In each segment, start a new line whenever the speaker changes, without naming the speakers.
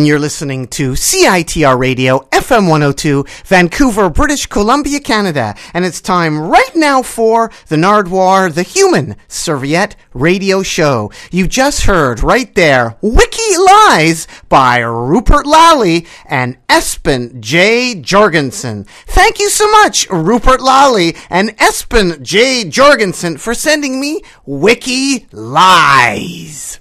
and you're listening to CITR Radio, FM 102, Vancouver, British Columbia, Canada. And it's time right now for the Nardwuar, the Human Serviette Radio Show. You just heard right there, Wiki Lies by Rupert Lally and Espen J. Jorgensen. Thank you so much, Rupert Lally and Espen J. Jorgensen, for sending me Wiki Lies.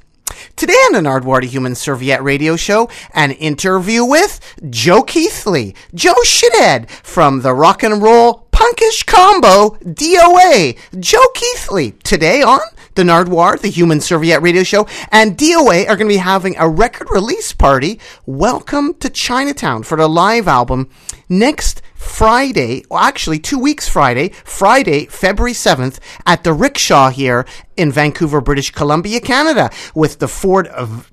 Today on the Nardwuar Human Serviette Radio Show, an interview with Joe Keithley, Joe Shithead from the rock and roll punkish combo DOA, Joe Keithley. Today on the Nardwuar, the Human Serviette Radio Show, and DOA are going to be having a record release party. Welcome to Chinatown for the live album next Friday, well, actually two weeks Friday, Friday, February 7th at the Rickshaw here in Vancouver, British Columbia, Canada, with the Ford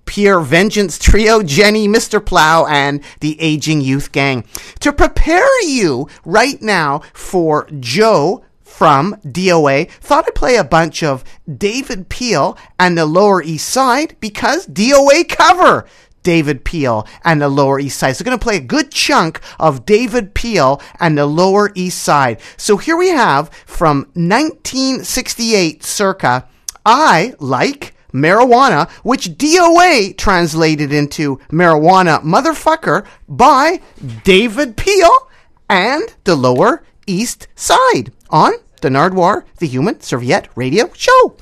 Pier Vengeance Trio, Jenny, Mr. Plow, and the Aging Youth Gang. To prepare you right now for Joe from DOA. Thought I'd play a bunch of David Peel and the Lower East Side because DOA cover. David Peel and the Lower East Side. So going to play a good chunk of David Peel and the Lower East Side. So here we have from 1968 circa, I like marijuana, which DOA translated into marijuana motherfucker by David Peel and the Lower East Side on the Nardwuar, the Human Serviette Radio Show.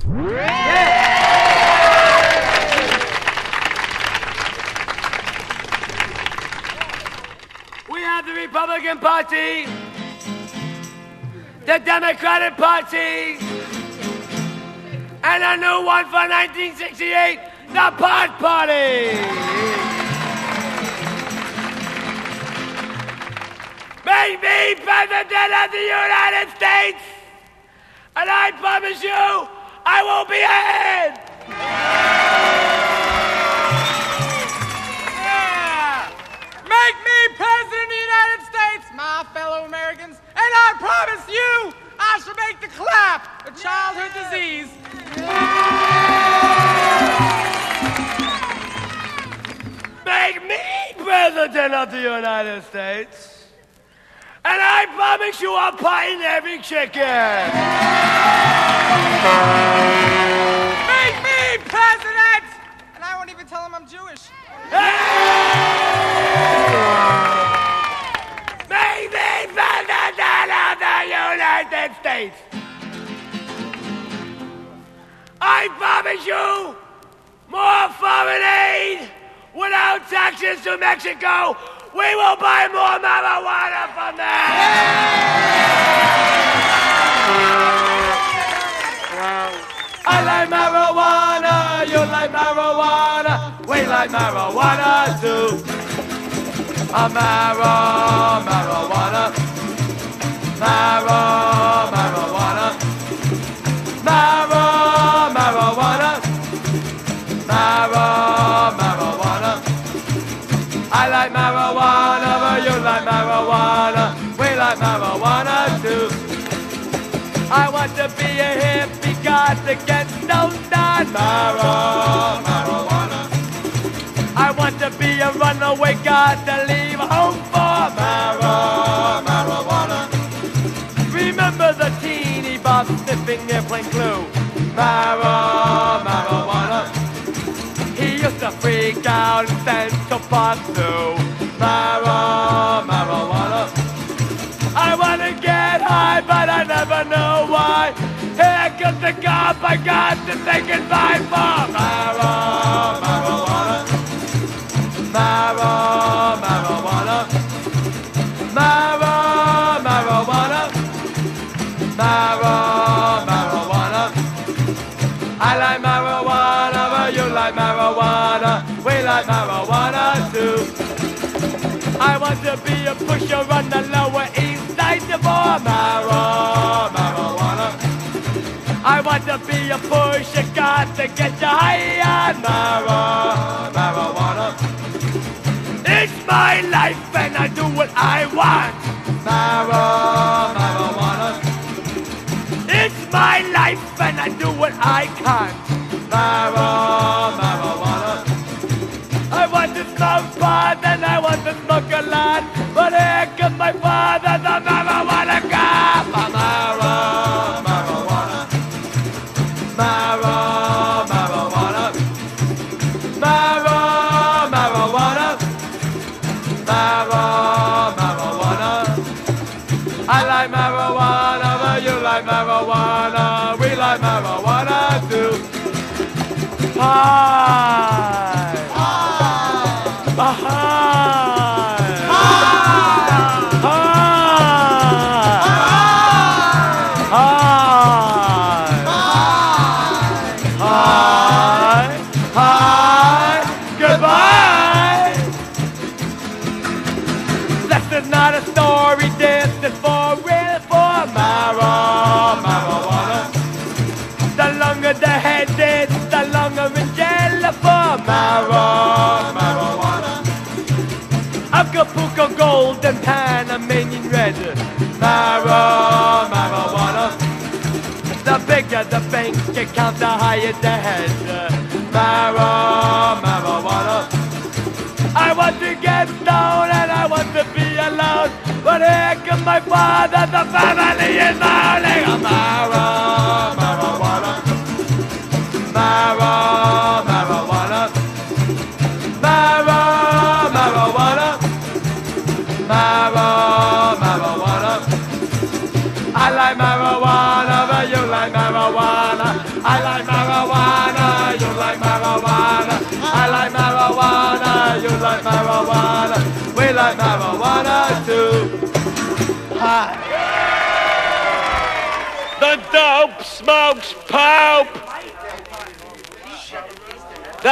We have the Republican Party, the Democratic Party, and a new one for 1968, the Pot Party. Make me President of the United States, and I promise you, I will be ahead.
Make me President of the United States, my fellow Americans, and I promise you, I shall make the clap a childhood disease.
Make me President of the United States, and I promise you I'll pie every chicken.
Make me President, and I won't even tell him I'm Jewish.
Make me President of the United States. I promise you more foreign aid without taxes to Mexico. We will buy more marijuana from them. I like marijuana, you like marijuana, we like marijuana too. A marijuana, maro, marijuana, I want to be a hippie, got to get stoned on marijuana. I want to be a runaway, got to leave home for marijuana. Remember the teeny bob sniffing airplane glue, marijuana. He used to freak out in Central Park too, maro, The I got to say goodbye for maro, marijuana. Maro, marijuana. Marijuana. Maro, marijuana. I like marijuana, but you like marijuana. We like marijuana too. I want to be a pusher on the lower east side for maro, To be a pusher, got to get you high on marijuana. It's my life and I do what I want. Marijuana. It's my life and I do what I can. Marijuana. I want to
smoke pot and I want to smoke a lot. The head, mara, marijuana. I want to get down and I want to be alone. But here comes my father, the family is howling. Mara,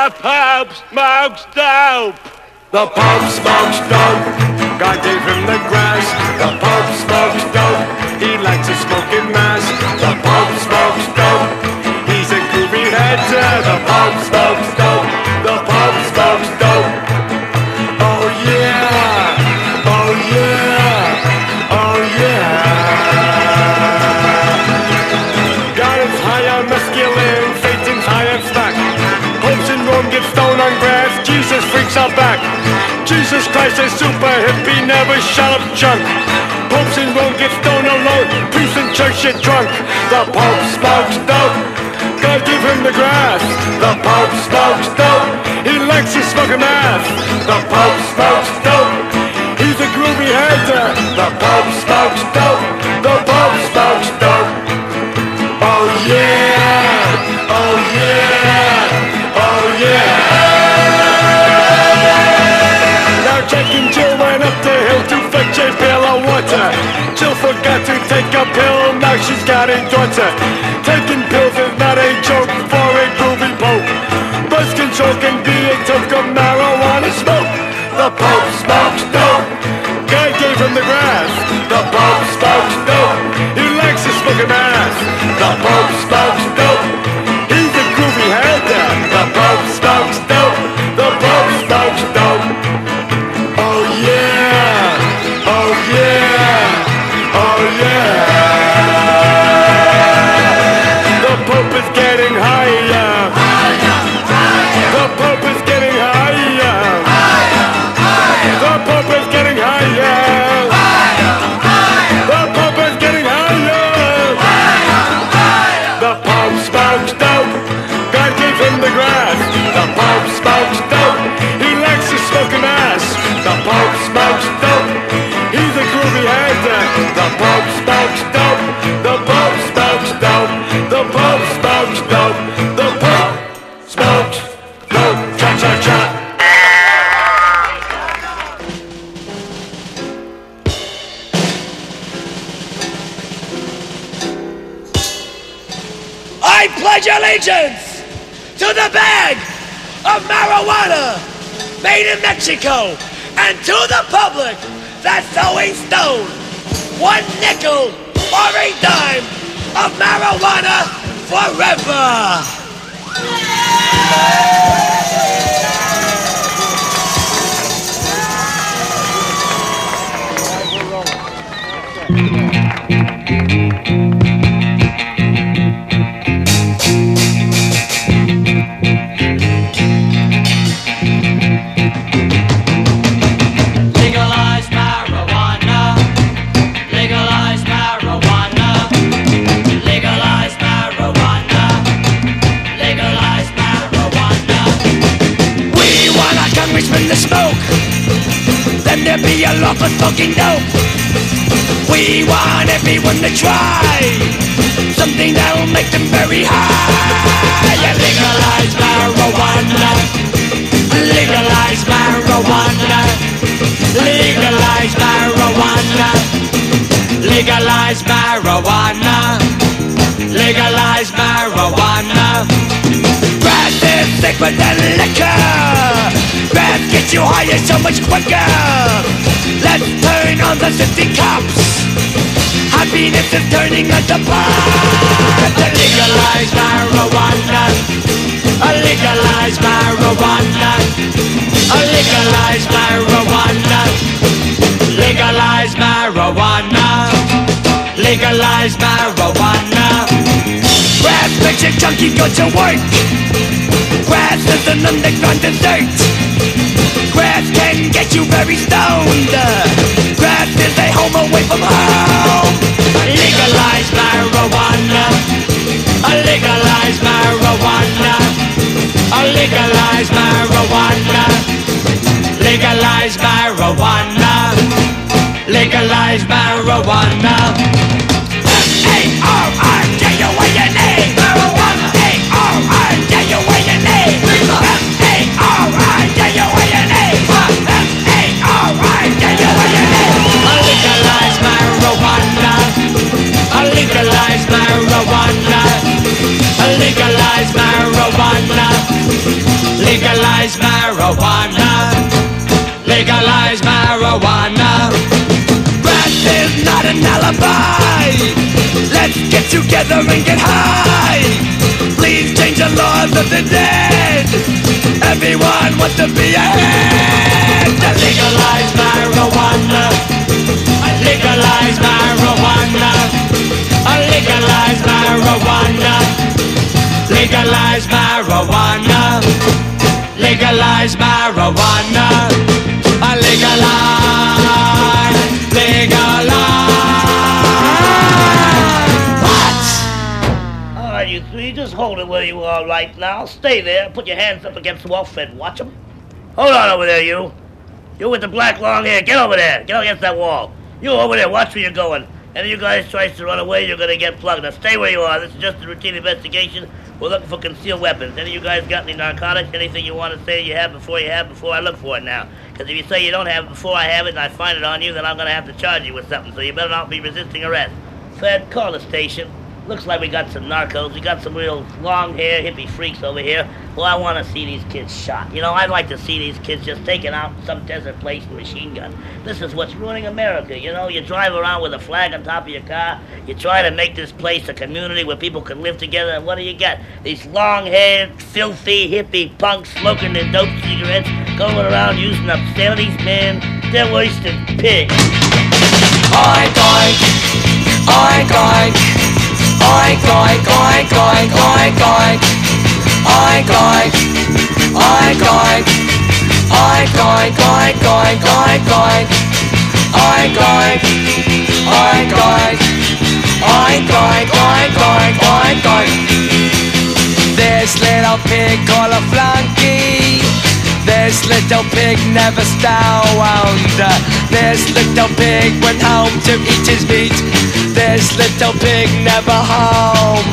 The pope smokes dope. The pope smokes dope. God gave him the grass. The pope smokes dope. He likes to smoke in mass. Christ is super hippie, never shut up junk. Popes in Rome get stoned alone. Priests in church get drunk. The Pope smokes dope. God give him the grass. The Pope smokes dope. He likes to smoke a mass. The Pope smokes dope. He's a groovy hater. The Pope smokes dope. The Pope smokes dope. Oh yeah. Water. Jill forgot to take a pill, now she's got a daughter. Taking pills is not a joke for a groovy pope. Buzz control can be a toke of
in Mexico and to the public that's always stoned. One nickel or a dime of marijuana forever. For smoking dope. We want everyone to try something that'll make them very high. Legalize marijuana. Legalize marijuana. Legalize marijuana. Legalize marijuana. Legalize marijuana. Grass is safer than liquor. Gets you higher so much quicker. Let's turn on the city cops. Happiness is turning us apart. Legalize marijuana. Legalize marijuana. Legalize marijuana. Legalize marijuana. Legalize marijuana. You junkie go to work. Grass is an underground dessert. Grass can get you very stoned. Grass is a home away from home. Legalize marijuana. Legalize marijuana. Legalize marijuana. Legalize marijuana. Legalize marijuana. Legalize marijuana. Legalize marijuana. Legalize marijuana. Grass is not an alibi. Let's get together and get high. Please change the laws of the dead. Everyone wants to be ahead. Legalize marijuana. Legalize marijuana. Legalize marijuana. Legalize marijuana. Legalize marijuana. Legalize. Legalize. What?
All right, you three, just hold it where you are right now. Stay there. Put your hands up against the wall, Fred. Watch them. Hold on over there, you. You with the black long hair. Get over there. Get against that wall. You over there. Watch where you're going. Any of you guys tries to run away, you're gonna get plugged. Now stay where you are. This is just a routine investigation. We're looking for concealed weapons. Any of you guys got any narcotics? Anything you want to say you have before you have before I look for it now? Because if you say you don't have it before I have it and I find it on you, then I'm gonna have to charge you with something. So you better not be resisting arrest. Fred, call the station. Looks like we got some narcos. We got some real long hair hippie freaks over here. Well, I want to see these kids shot. You know, I'd like to see these kids just taken out some desert place with machine gun. This is what's ruining America. You know, you drive around with a flag on top of your car. You try to make this place a community where people can live together. And what do you get? These long-haired, filthy hippie punks smoking their dope cigarettes, going around using obscenities. Man, they're than pigs.
Oink oink, oink oink oink oink oink oink, oink oink, oink oink, oink oink oink oink oink oink, oink oink, oink oink, oink oink oink oink oink oink. This little pig called a flunky. This little pig never stoned. This little pig went home to eat his meat. This little pig never home.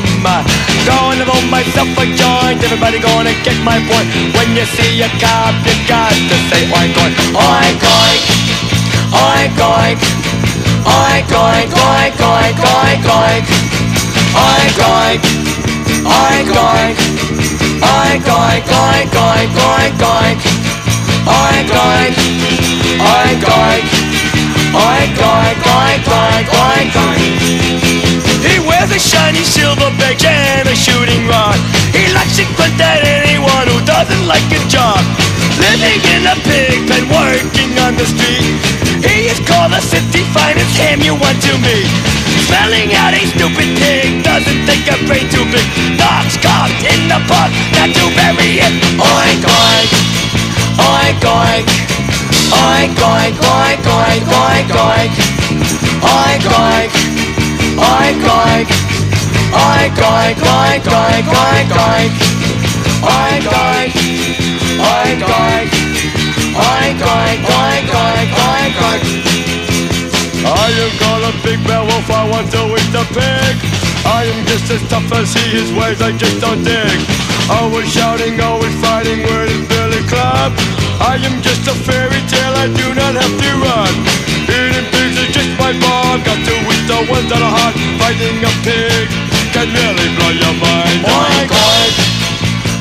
Gonna roll myself a joint. Everybody gonna get my point. When you see a cop, you got to say oink oink, oink oink, oink oink, oink oink, oink oink, oink oink, oink oink, oink oink. Oink oink oink oink oink oink Oink oink Oink oink Oink oink oink oink oink oink. He wears a shiny silver badge and a shooting rod. He likes to grunt at anyone who doesn't like a job. Living in a pig pen working on the street. He is called the city finest ham you want to meet. Smelling out a stupid pig Doesn't think a brain too big Dogs caught in the park Not to bury it. Oink oink Oink oink
I am called a big bad wolf, I want to eat the pig. I am just as tough as he, his ways I just don't dig. Always shouting, always fighting, where is Billy I am just a fairy tale, I do not have to run. Eating pigs is just my bond, got to eat the ones that are hot. Fighting a pig can really blow your mind. Oink, oink,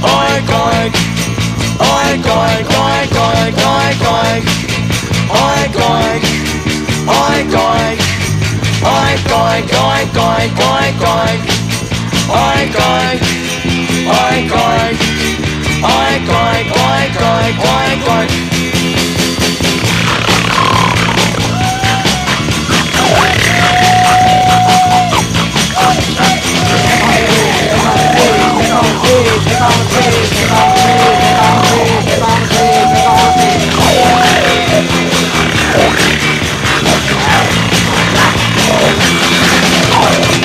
oink, oink. Oink, oink, oink, oink, oink, oink. Oink, oink, oink, oink. Oink, oink, oink, oink, oink, oink. Oink, oink, oink, oink. Oink, oink, oink, oink, oink, oink.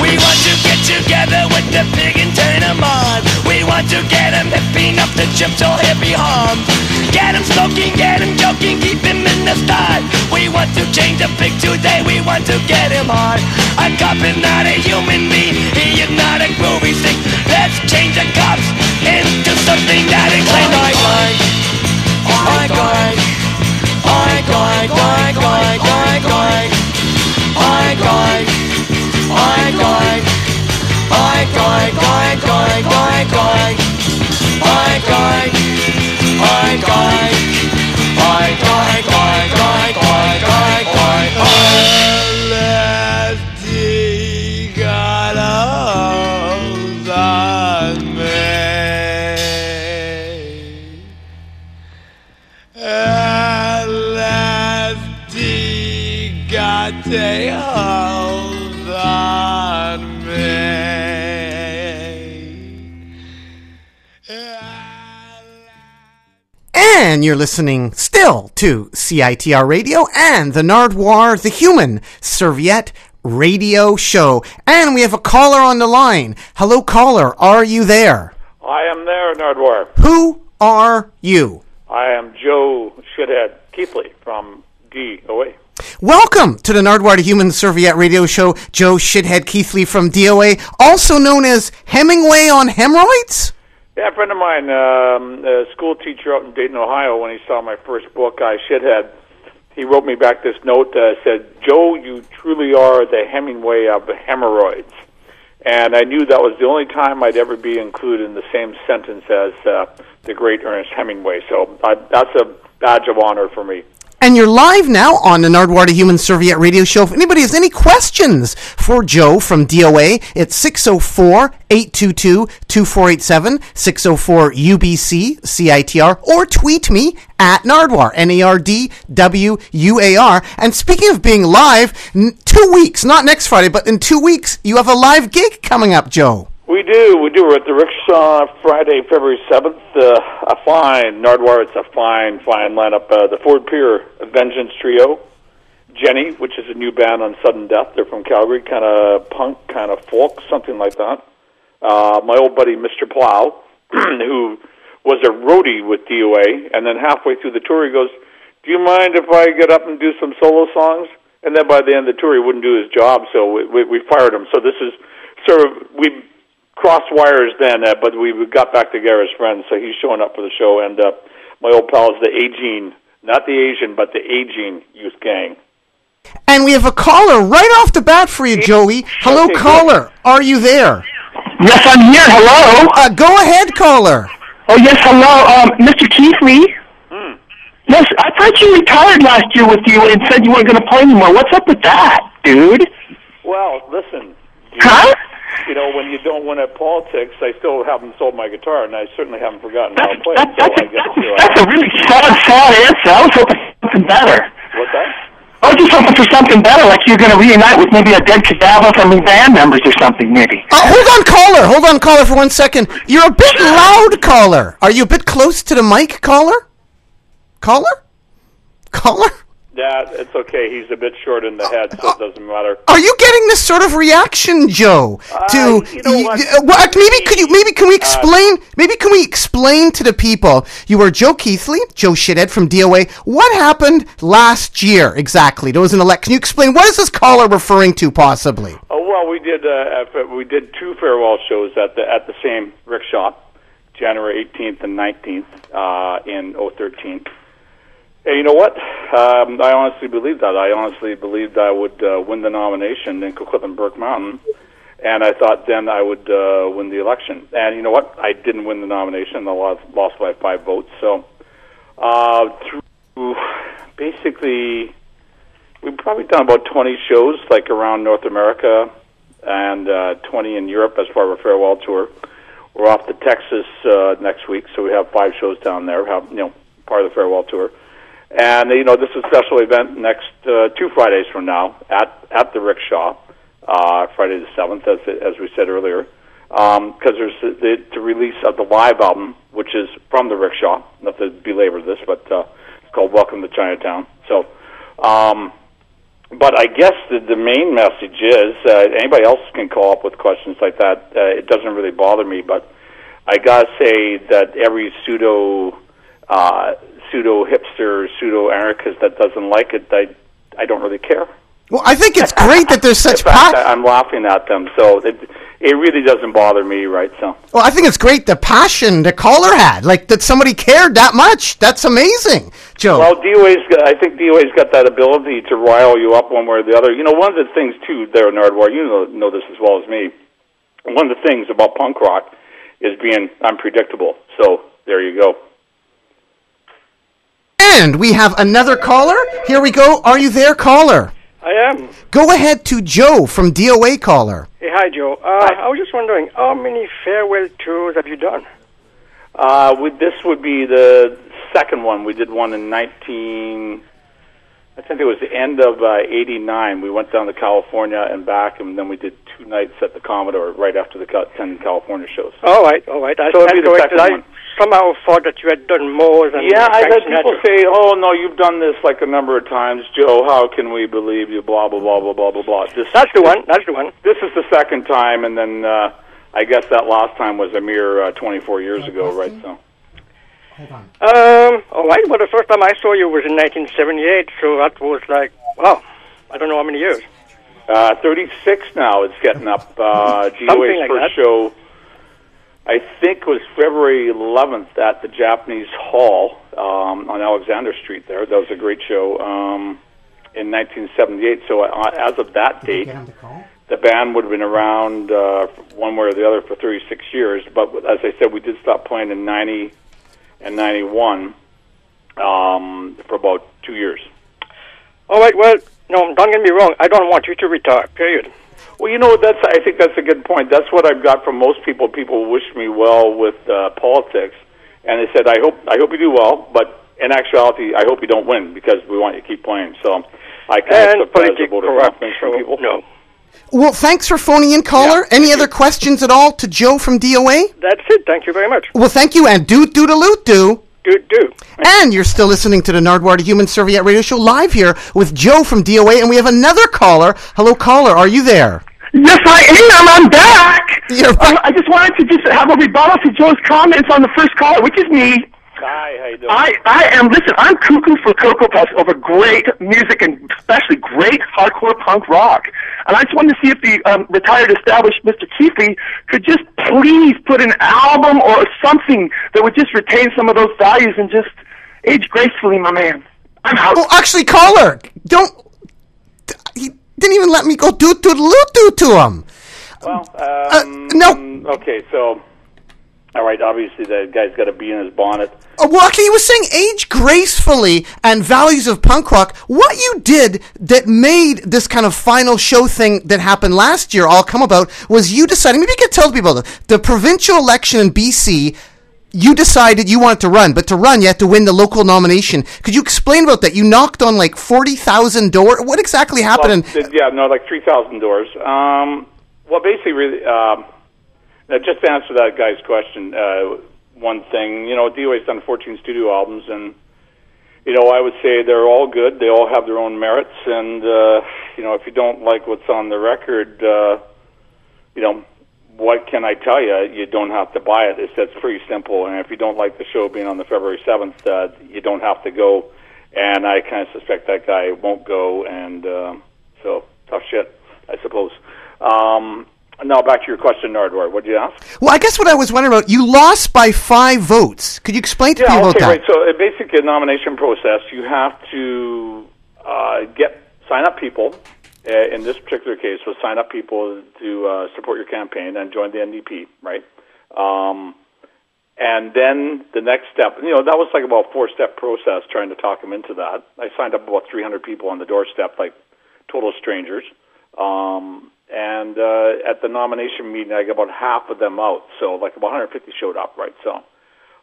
We want to get together with the pig and turn him on. We want to get the chips so hippie hum. Get him smoking, get him joking, keep him in the start. We want to change the pig today, we want to get him hard. A cop is not a human being, he is not a groovy thing. Let's change the cops into something that is clean. Oink, oink, oink, oink, oink, oink, oink, oink, oink, oink, oink, oink. Oink oink Oink oink oink oink oink oink Oink oink
And you're listening still to CITR Radio and the Nardwuar the Human Serviette Radio Show. And we have a caller on the line. Hello, caller. Are you there?
I am there, Nardwuar.
Who are you?
I am Joe Shithead Keithley from DOA.
Welcome to the Nardwuar the Human Serviette Radio Show. Joe Shithead Keithley from DOA, also known as Hemingway on Hemorrhoids?
Yeah, a friend of mine, um, a school teacher out in Dayton, Ohio, when he saw my first book, I Shithead, he wrote me back this note that said, Joe, you truly are the Hemingway of hemorrhoids. And I knew that was the only time I'd ever be included in the same sentence as uh, the great Ernest Hemingway. So I, that's a badge of honor for me.
And you're live now on the Nardwuar the Human Serviette Radio Show. If anybody has any questions for Joe from DOA, it's 604 822 2487, 604 UBC CITR, or tweet me at Nardwuar, N A R D W U A R. And speaking of being live, n- two weeks, not next Friday, but in two weeks, you have a live gig coming up, Joe.
We do, we do. We're at the Rickshaw Friday, February 7th. Uh, a fine, Nardwuar, it's a fine, fine lineup. Uh, the Ford Pier Vengeance Trio, Jenny, which is a new band on Sudden Death. They're from Calgary, kind of punk, kind of folk, something like that. Uh, my old buddy, Mr. Plow, who was a roadie with DOA, and then halfway through the tour, he goes, Do you mind if I get up and do some solo songs? And then by the end of the tour, he wouldn't do his job, so we, we, we fired him. So this is sort of, we crossed wires then, uh, but we we got back together as friends. So he's showing up for the show, and uh, my old pal is the Aging, not the Asian, but the Aging Youth Gang.
And we have a caller right off the bat for you, Joey. Hello,
Okay, good.
caller. Are you there?
Yes, I'm here. Hello.
Uh, go ahead, caller.
Oh, yes, hello. Um, Mr. Keithley?
Hmm.
Yes, I thought you retired last year with you and said you weren't going to play anymore. What's up with that, dude?
Well, listen,
Huh?
You know when you don't win at politics, I still haven't sold my guitar, and I certainly haven't forgotten how to play.
that,
it,
that's,
so
a,
I guess
that's,
you
that's a really sad, sad answer. I was hoping for something better.
what's that?
I was just hoping for something better, like you're going to reunite with maybe a dead cadaver from the band members or something, maybe.
Uh, hold on, caller. Hold on, caller, for one second. You're a bit loud, caller. Are you a bit close to the mic, caller? Caller? Caller?
Yeah, it's okay. He's a bit short in the head, so it doesn't matter.
Are you getting this sort of reaction, Joe? To
Uh, you know what?
uh, well, maybe could you maybe can we explain maybe can we explain to the people you were Joe Keithley, Joe Shithead from DOA. What happened last year exactly? There was an elect. Can you explain what is this caller referring to possibly?
Oh well, we did uh, uh, we did two farewell shows at the at the same rickshaw, January 18th and 19th uh, in 013. And you know what? Um, I honestly believed that. I honestly believed I would uh, win the nomination in Coquitlam Burke Mountain, and I thought then I would uh, win the election. And you know what? I didn't win the nomination. I lost, lost by five votes. So uh, through basically we've probably done about 20 shows like around North America and uh, 20 in Europe as part of a farewell tour. We're off to Texas uh, next week, so we have five shows down there. Have you know part of the farewell tour, and you know this is a special event next uh, two Fridays from now at at the Rickshaw, uh, Friday the seventh, as as we said earlier, because there's the, the, the release of the live album, which is from the Rickshaw. Not to belabor this, but uh, it's called Welcome to Chinatown. So. Um, but I guess the, the main message is uh, anybody else can call up with questions like that. Uh, it doesn't really bother me, but I gotta say that every pseudo uh, pseudo hipster, pseudo anarchist that doesn't like it, I I don't really care.
Well, I think it's great that there's such
fact, I'm laughing at them, so it it really doesn't bother me, right? So
Well, I think it's great the passion the caller had, like that somebody cared that much. That's amazing, Joe.
Well, DOA's got, I think DOA's got that ability to rile you up one way or the other. You know, one of the things too, there, in Nardwuar, you know, know this as well as me. One of the things about punk rock is being unpredictable. So there you go.
And we have another caller. Here we go. Are you there, caller?
I am.
Go ahead to Joe from DOA caller.
Hey, hi, Joe. Uh, I was just wondering, how many farewell tours have you done?
Uh, with, this would be the second one. We did one in 19. I think it was the end of uh, '89. We went down to California and back, and then we did two nights at the Commodore right after the Cal- ten California shows.
All right, all right. I
So it'd be the second
I
one.
somehow thought that you had done more than
Yeah, I've had people
Sinatra.
say, "Oh no, you've done this like a number of times, Joe. How can we believe you?" Blah blah blah blah blah blah blah. This
That's the one. That's the one.
this is the second time, and then uh, I guess that last time was a mere uh, 24 years ago, right? So Hold on.
Um, all right. Well, the first time I saw you was in 1978, so that was like, wow, I don't know how many years.
Uh, 36 now. It's getting up. Uh,
Something
DOA's
like
first
that.
show, I think, was February 11th at the Japanese Hall um, on Alexander Street. There, that was a great show. Um, in 1978. So uh, as of that date, the band would have been around uh, one way or the other for 36 years. But as I said, we did stop playing in 90 and 91 um, for about two years.
All right. Well, no, don't get me wrong. I don't want you to retire. Period.
Well, you know that's. I think that's a good point. That's what I've got from most people. People wish me well with uh, politics, and they said, "I hope, I hope you do well." But in actuality, I hope you don't win because we want you to keep playing. So I kind
And
of took that as a
politically correct.
from
So,
people.
no.
Well, thanks for phoning in, caller. Any other questions at all to Joe from DOA?
That's it. Thank you very much.
Well, thank you, and do do do loot do.
Do do.
And you're still listening to the Nardwuar the Human Serviette Radio Show live here with Joe from DOA, and we have another caller. Hello, caller. Are you there?
Yes, I am. I'm back.
You're
Um. I just wanted to just have a rebuttal to Joe's comments on the first caller, which is me.
Hi, how you doing?
I, I am, listen, I'm cuckoo for Cocoa Puffs over great music and especially great hardcore punk rock. And I just wanted to see if the um, retired established Mr. Keithley could just please put an album or something that would just retain some of those values and just age gracefully, my man. I'm out.
Well, actually, call her. don't. He didn't even let me go do do loot do to him.
Well,
Uh,
um,
no.
Okay, so all right. Obviously, that guy's got a bee in his bonnet.
Uh, Well, actually, he was saying age gracefully and values of punk rock. What you did that made this kind of final show thing that happened last year all come about was you deciding. Maybe you could tell people the, the provincial election in BC. You decided you wanted to run, but to run, you had to win the local nomination. Could you explain about that? You knocked on like forty thousand doors. What exactly happened?
Well, yeah, no, like three thousand doors. Um, well, basically, really, um, now just to answer that guy's question, uh, one thing, you know, DOA's done fourteen studio albums, and you know, I would say they're all good. They all have their own merits, and uh, you know, if you don't like what's on the record, uh, you know, what can I tell you? You don't have to buy it. It's that's pretty simple. And if you don't like the show being on the February seventh, uh, you don't have to go. And I kind of suspect that guy won't go. And uh, so tough shit, I suppose. Um, now back to your question, Nardwuar. What did you ask?
Well, I guess what I was wondering about, you lost by five votes. Could you explain to
yeah,
people
okay,
about
right.
that?
So basically, a nomination process. You have to uh, get sign up people. Uh, in this particular case, was sign up people to uh, support your campaign and join the NDP, right? Um, and then the next step, you know, that was like about a four step process trying to talk them into that. I signed up about 300 people on the doorstep, like total strangers. Um, and uh, at the nomination meeting, I got about half of them out. So like about 150 showed up, right? So,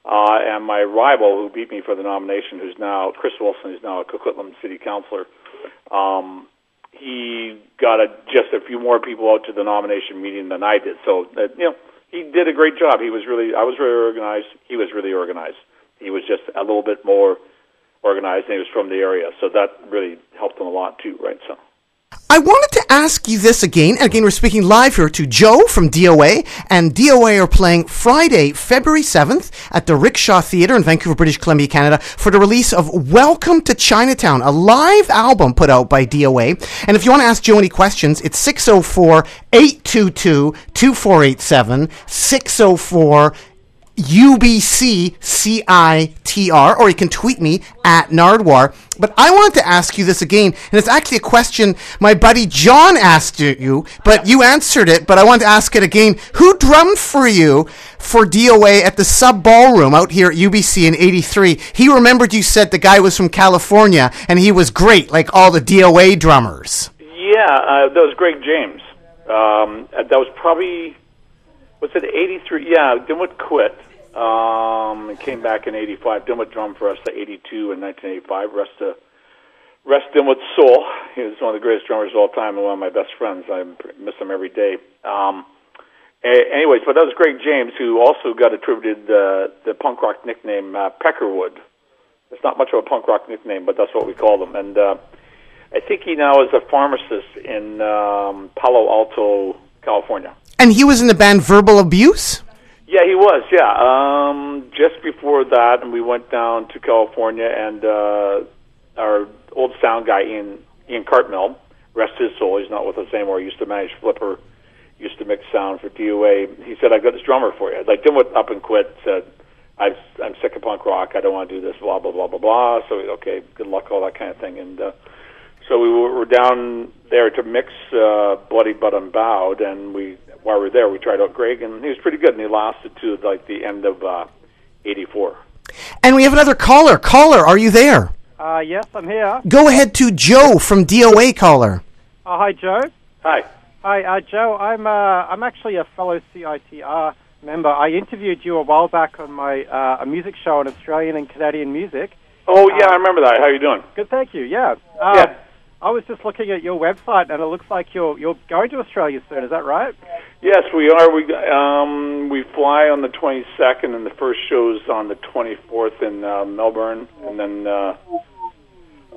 uh, and my rival who beat me for the nomination, who's now Chris Wilson, who's now a Coquitlam City Councilor, um, he got a, just a few more people out to the nomination meeting than I did. So that you know, he did a great job. He was really, I was really organized. He was really organized. He was just a little bit more organized, and he was from the area, so that really helped him a lot too, right? So.
I wanted to ask you this again. Again, we're speaking live here to Joe from DOA. And DOA are playing Friday, February 7th at the Rickshaw Theatre in Vancouver, British Columbia, Canada for the release of Welcome to Chinatown, a live album put out by DOA. And if you want to ask Joe any questions, it's 604 822 2487, 604 UBCCITR, or you can tweet me at Nardwuar. But I wanted to ask you this again, and it's actually a question my buddy John asked you, but you answered it, but I wanted to ask it again. Who drummed for you for DOA at the Sub Ballroom out here at UBC in 83? He remembered you said the guy was from California, and he was great, like all the DOA drummers.
Yeah, uh, that was Greg James. Um, that was probably was it 83? Yeah, Dimwit quit. Um, came back in 85. Dimwit drummed for us to 82 and 1985. Rest to rest Dimwit's soul. He was one of the greatest drummers of all time and one of my best friends. I miss him every day. Um, anyways, but that was Greg James, who also got attributed uh, the punk rock nickname uh, Peckerwood. It's not much of a punk rock nickname, but that's what we call them. And uh, I think he now is a pharmacist in um, Palo Alto, California.
And he was in the band Verbal Abuse?
Yeah, he was. Yeah, um, just before that, and we went down to California, and uh, our old sound guy Ian Ian Cartmill, rest his soul, he's not with us anymore. He used to manage Flipper, used to mix sound for DOA. He said, "I've got this drummer for you." Like Dimwit up and quit. Said, I've, "I'm sick of punk rock. I don't want to do this." Blah blah blah blah blah. So okay, good luck, all that kind of thing, and. uh so we were, were down there to mix uh, Bloody But Unbowed, and we while we were there, we tried out Greg, and he was pretty good, and he lasted to like the end of uh, '84.
And we have another caller. Caller, are you there?
Uh, yes, I'm here.
Go ahead to Joe from DOA caller.
Oh, hi, Joe.
Hi.
Hi, uh, Joe. I'm uh, I'm actually a fellow CITR member. I interviewed you a while back on my uh, a music show on Australian and Canadian music.
Oh yeah, I remember that. How are you doing?
Good, thank you. Yeah. Uh,
Yeah.
I was just looking at your website, and it looks like you're you're going to Australia soon. Is that right?
Yes, we are. We um, we fly on the 22nd, and the first show's on the 24th in uh, Melbourne, and then uh,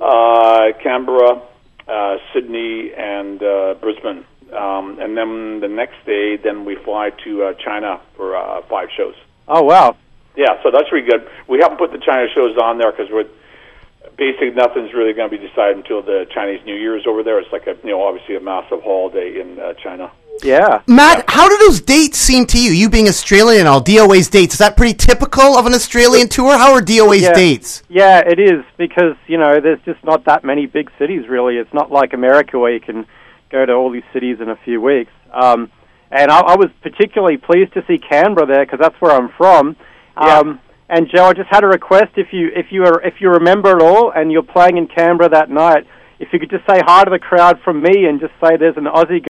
uh, Canberra, uh, Sydney, and uh, Brisbane. Um, and then the next day, then we fly to uh, China for uh, five shows.
Oh wow.
Yeah, so that's really good. We haven't put the China shows on there because we're basically nothing's really going to be decided until the Chinese New Year is over there. It's like a you know obviously a massive holiday in uh, China.
Yeah.
Matt, how do those dates seem to you? You being Australian and all, DOA's dates, is that pretty typical of an Australian tour? How are DOA's
Yeah.
dates?
Yeah, it is because you know there's just not that many big cities really. It's not like America where you can go to all these cities in a few weeks. Um, and I, I was particularly pleased to see Canberra there because that's where I'm from. Um, and Joe, I just had a request. If you if you are, if you remember at all and you're playing in Canberra that night, if you could just say hi to the crowd from me and just say there's an Aussie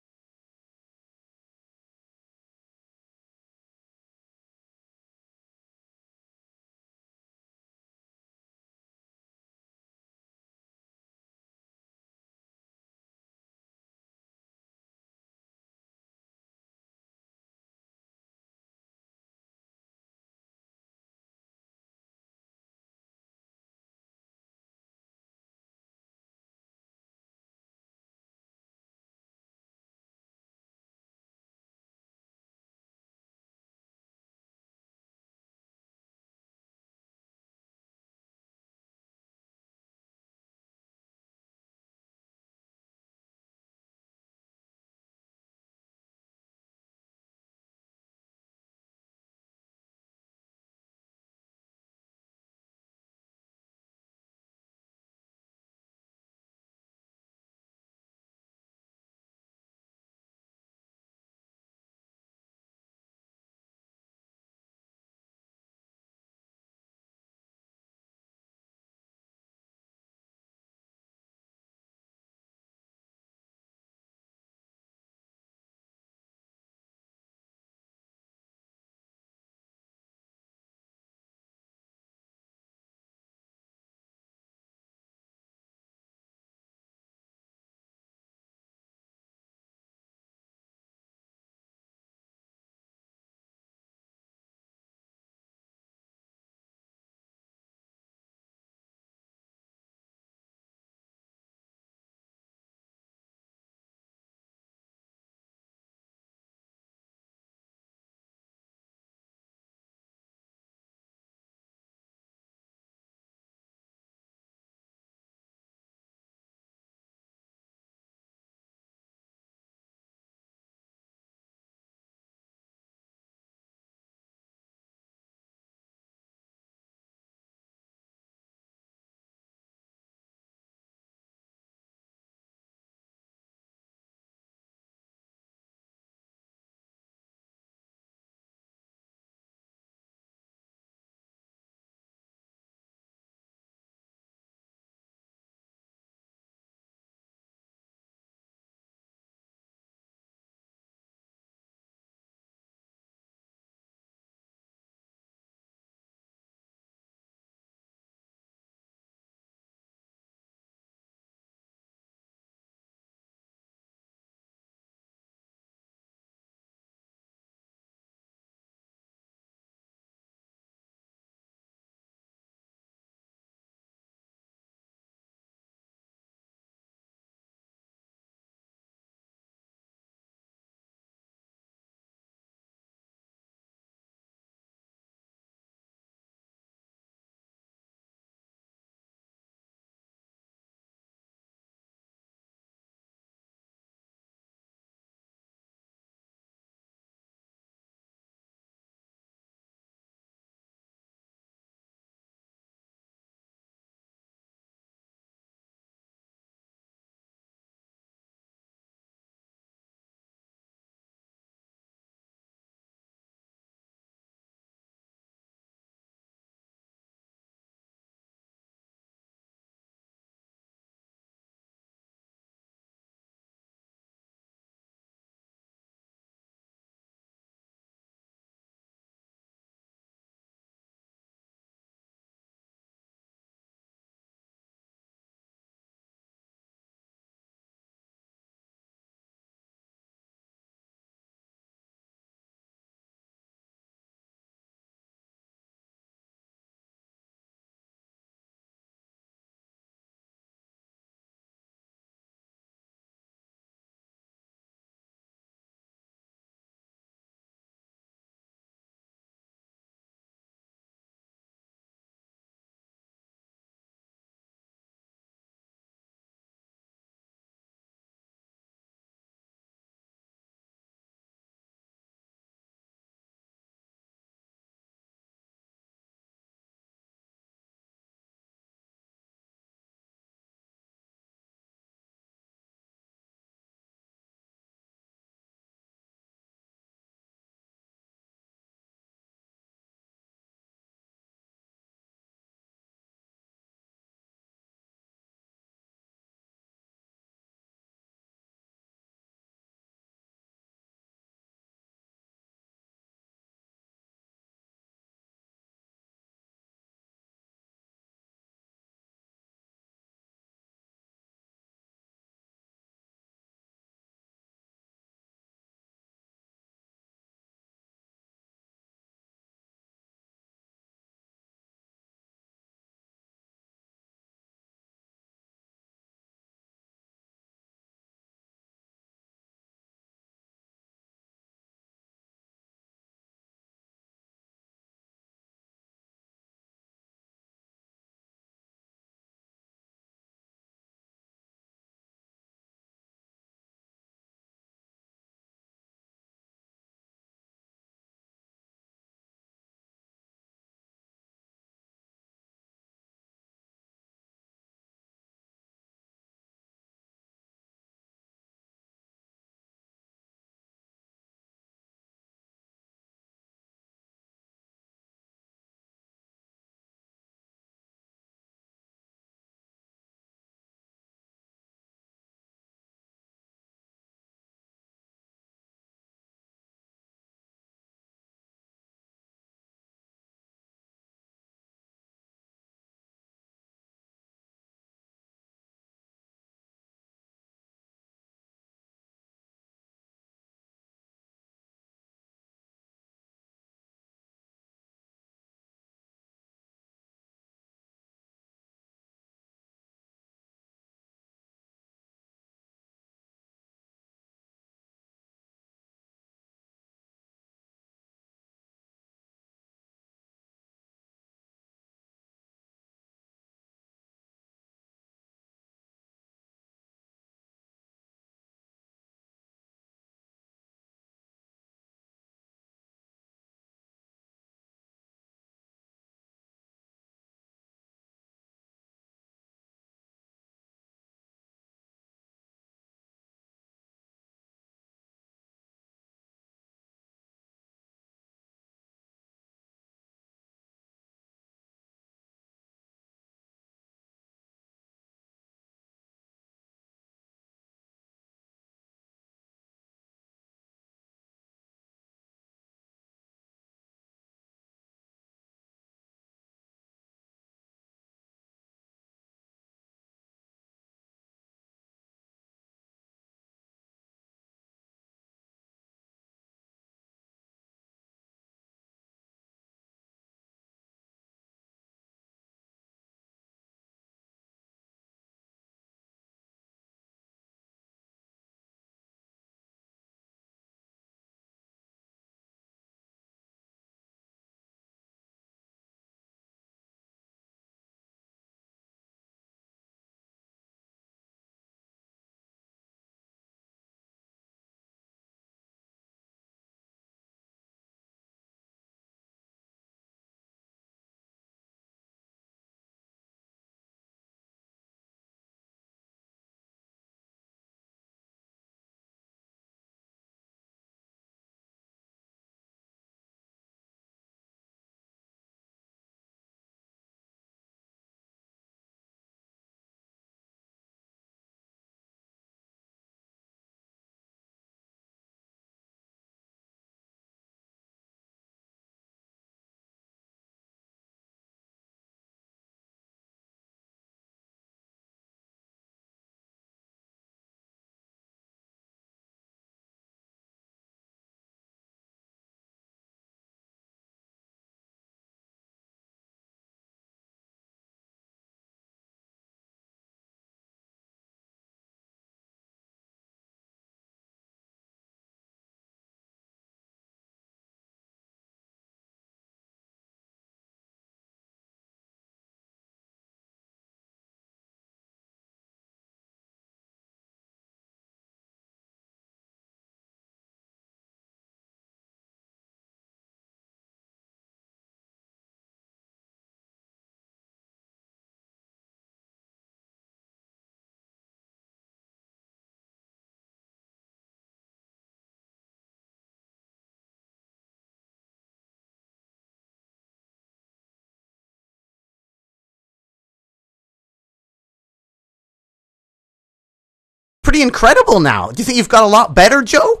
pretty incredible now. Do you think you've got a lot better, Joe?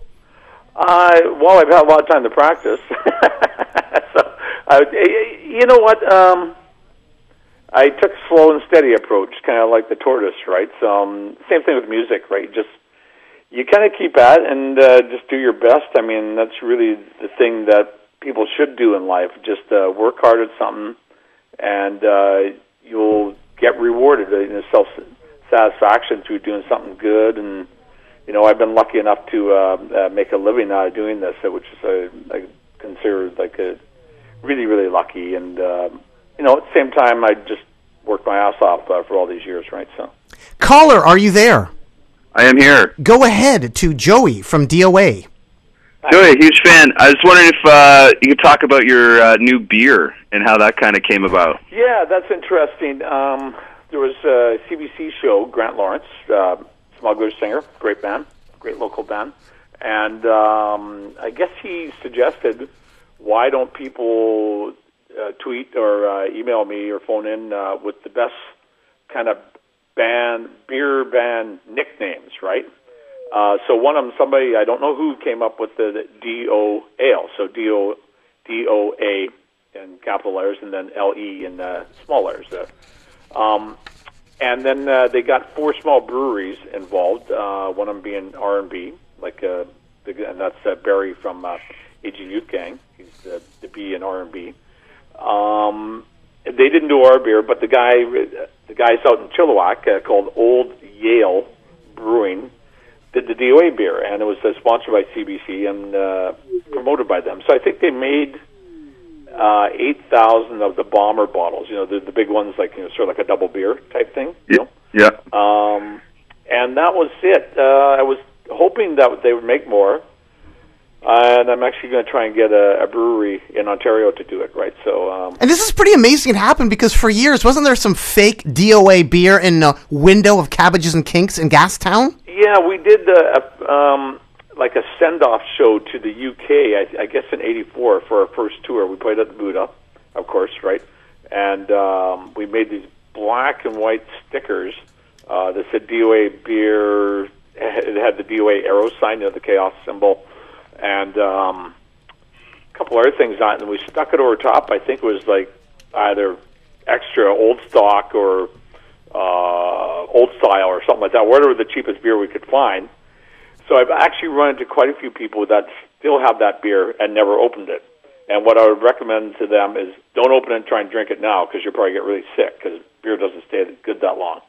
Uh, well, I've had a lot of time to practice. so, uh, you know what? Um, I took a slow and steady approach, kind of like the tortoise, right? So, um, same thing with music, right? Just you kind of keep at and uh, just do your best. I mean, that's really the thing that people should do in life. Just uh, work hard at something, and uh, you'll get rewarded in a self satisfaction through doing something good. And you know, I've been lucky enough to uh, uh, make a living out of doing this, which is a, I consider like a really, really lucky. And uh, you know, at the same time, I just worked my ass off uh, for all these years, right? So,
caller, are you there?
I am here.
Go ahead to Joey from DOA.
Joey, huge fan. I was wondering if uh, you could talk about your uh, new beer and how that kind of came about.
Yeah, that's interesting. Um, there was a CBC show, Grant Lawrence, uh, Smuggler singer, great band, great local band, and um, I guess he suggested, why don't people uh, tweet or uh, email me or phone in uh, with the best kind of band beer band nicknames, right? Uh, so one of them, somebody I don't know who came up with the D O Ale, so D O D O A in capital letters, and then L E in uh, small letters. Uh, um, and then uh, they got four small breweries involved. Uh, one of them being R and B, like uh, the, and that's uh, Barry from uh, Aging Youth Gang. He's the, the B in R and B. Um, they didn't do our beer, but the guy, the guys out in Chilliwack uh, called Old Yale Brewing did the DOA beer, and it was uh, sponsored by CBC and uh, promoted by them. So I think they made uh, eight thousand of the bomber bottles. You know, the the big ones, like you know, sort of like a double beer type thing. You know?
Yeah.
Um, and that was it. Uh, I was hoping that they would make more, and I'm actually going to try and get a, a brewery in Ontario to do it. Right. So. Um,
And this is pretty amazing. It happened because for years, wasn't there some fake DOA beer in the window of Cabbages and Kinks in Gastown?
Yeah, we did uh, um, like a send off show to the UK. I, I guess in '84 for our first tour. We played at the Buddha, of course, right? And um, we made these black and white stickers uh, that said DOA beer. It had the DOA arrow sign, you know, the chaos symbol, and um, a couple other things on it. And we stuck it over top. I think it was like either extra old stock or uh, old style or something like that, whatever the cheapest beer we could find. So I've actually run into quite a few people that still have that beer and never opened it. And what I would recommend to them is don't open it and try and drink it now because you'll probably get really sick because beer doesn't stay good that long.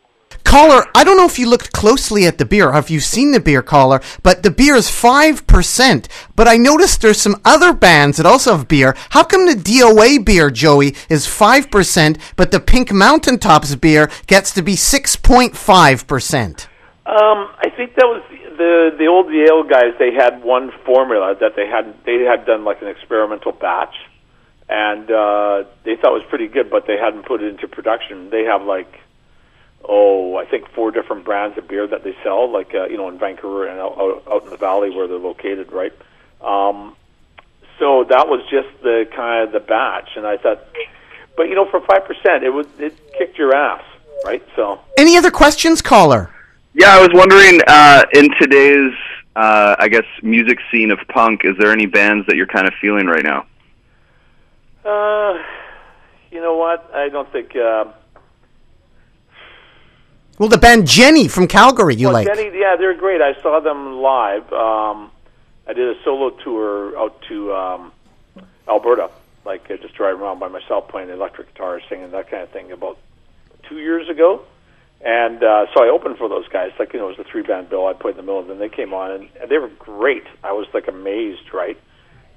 Caller, I don't know if you looked closely at the beer if you've seen the beer, caller, but the beer is 5%. But I noticed there's some other bands that also have beer. How come the DOA beer, Joey, is 5%, but the Pink Mountain Tops beer gets to be 6.5%?
Um, I think that was the the old Yale guys. They had one formula that they had they had done like an experimental batch, and uh, they thought was pretty good, but they hadn't put it into production. They have like oh, I think four different brands of beer that they sell, like uh, you know in Vancouver and out, out, out in the valley where they're located, right? Um, so that was just the kind of the batch, and I thought, but you know, for five percent, it was it kicked your ass, right? So
Any other questions, caller?
Yeah, I was wondering uh, in today's, uh, I guess, music scene of punk, is there any bands that you're kind of feeling right now?
Uh, you know what? I don't think. Uh,
Well, the band Jenny from Calgary, you
well,
like.
Jenny, yeah, they're great. I saw them live. Um, I did a solo tour out to um, Alberta, like uh, just driving around by myself, playing electric guitar, singing that kind of thing. About two years ago, and uh, so I opened for those guys. Like you know, it was a three band bill. I played in the middle, and then they came on, and, and they were great. I was like amazed, right?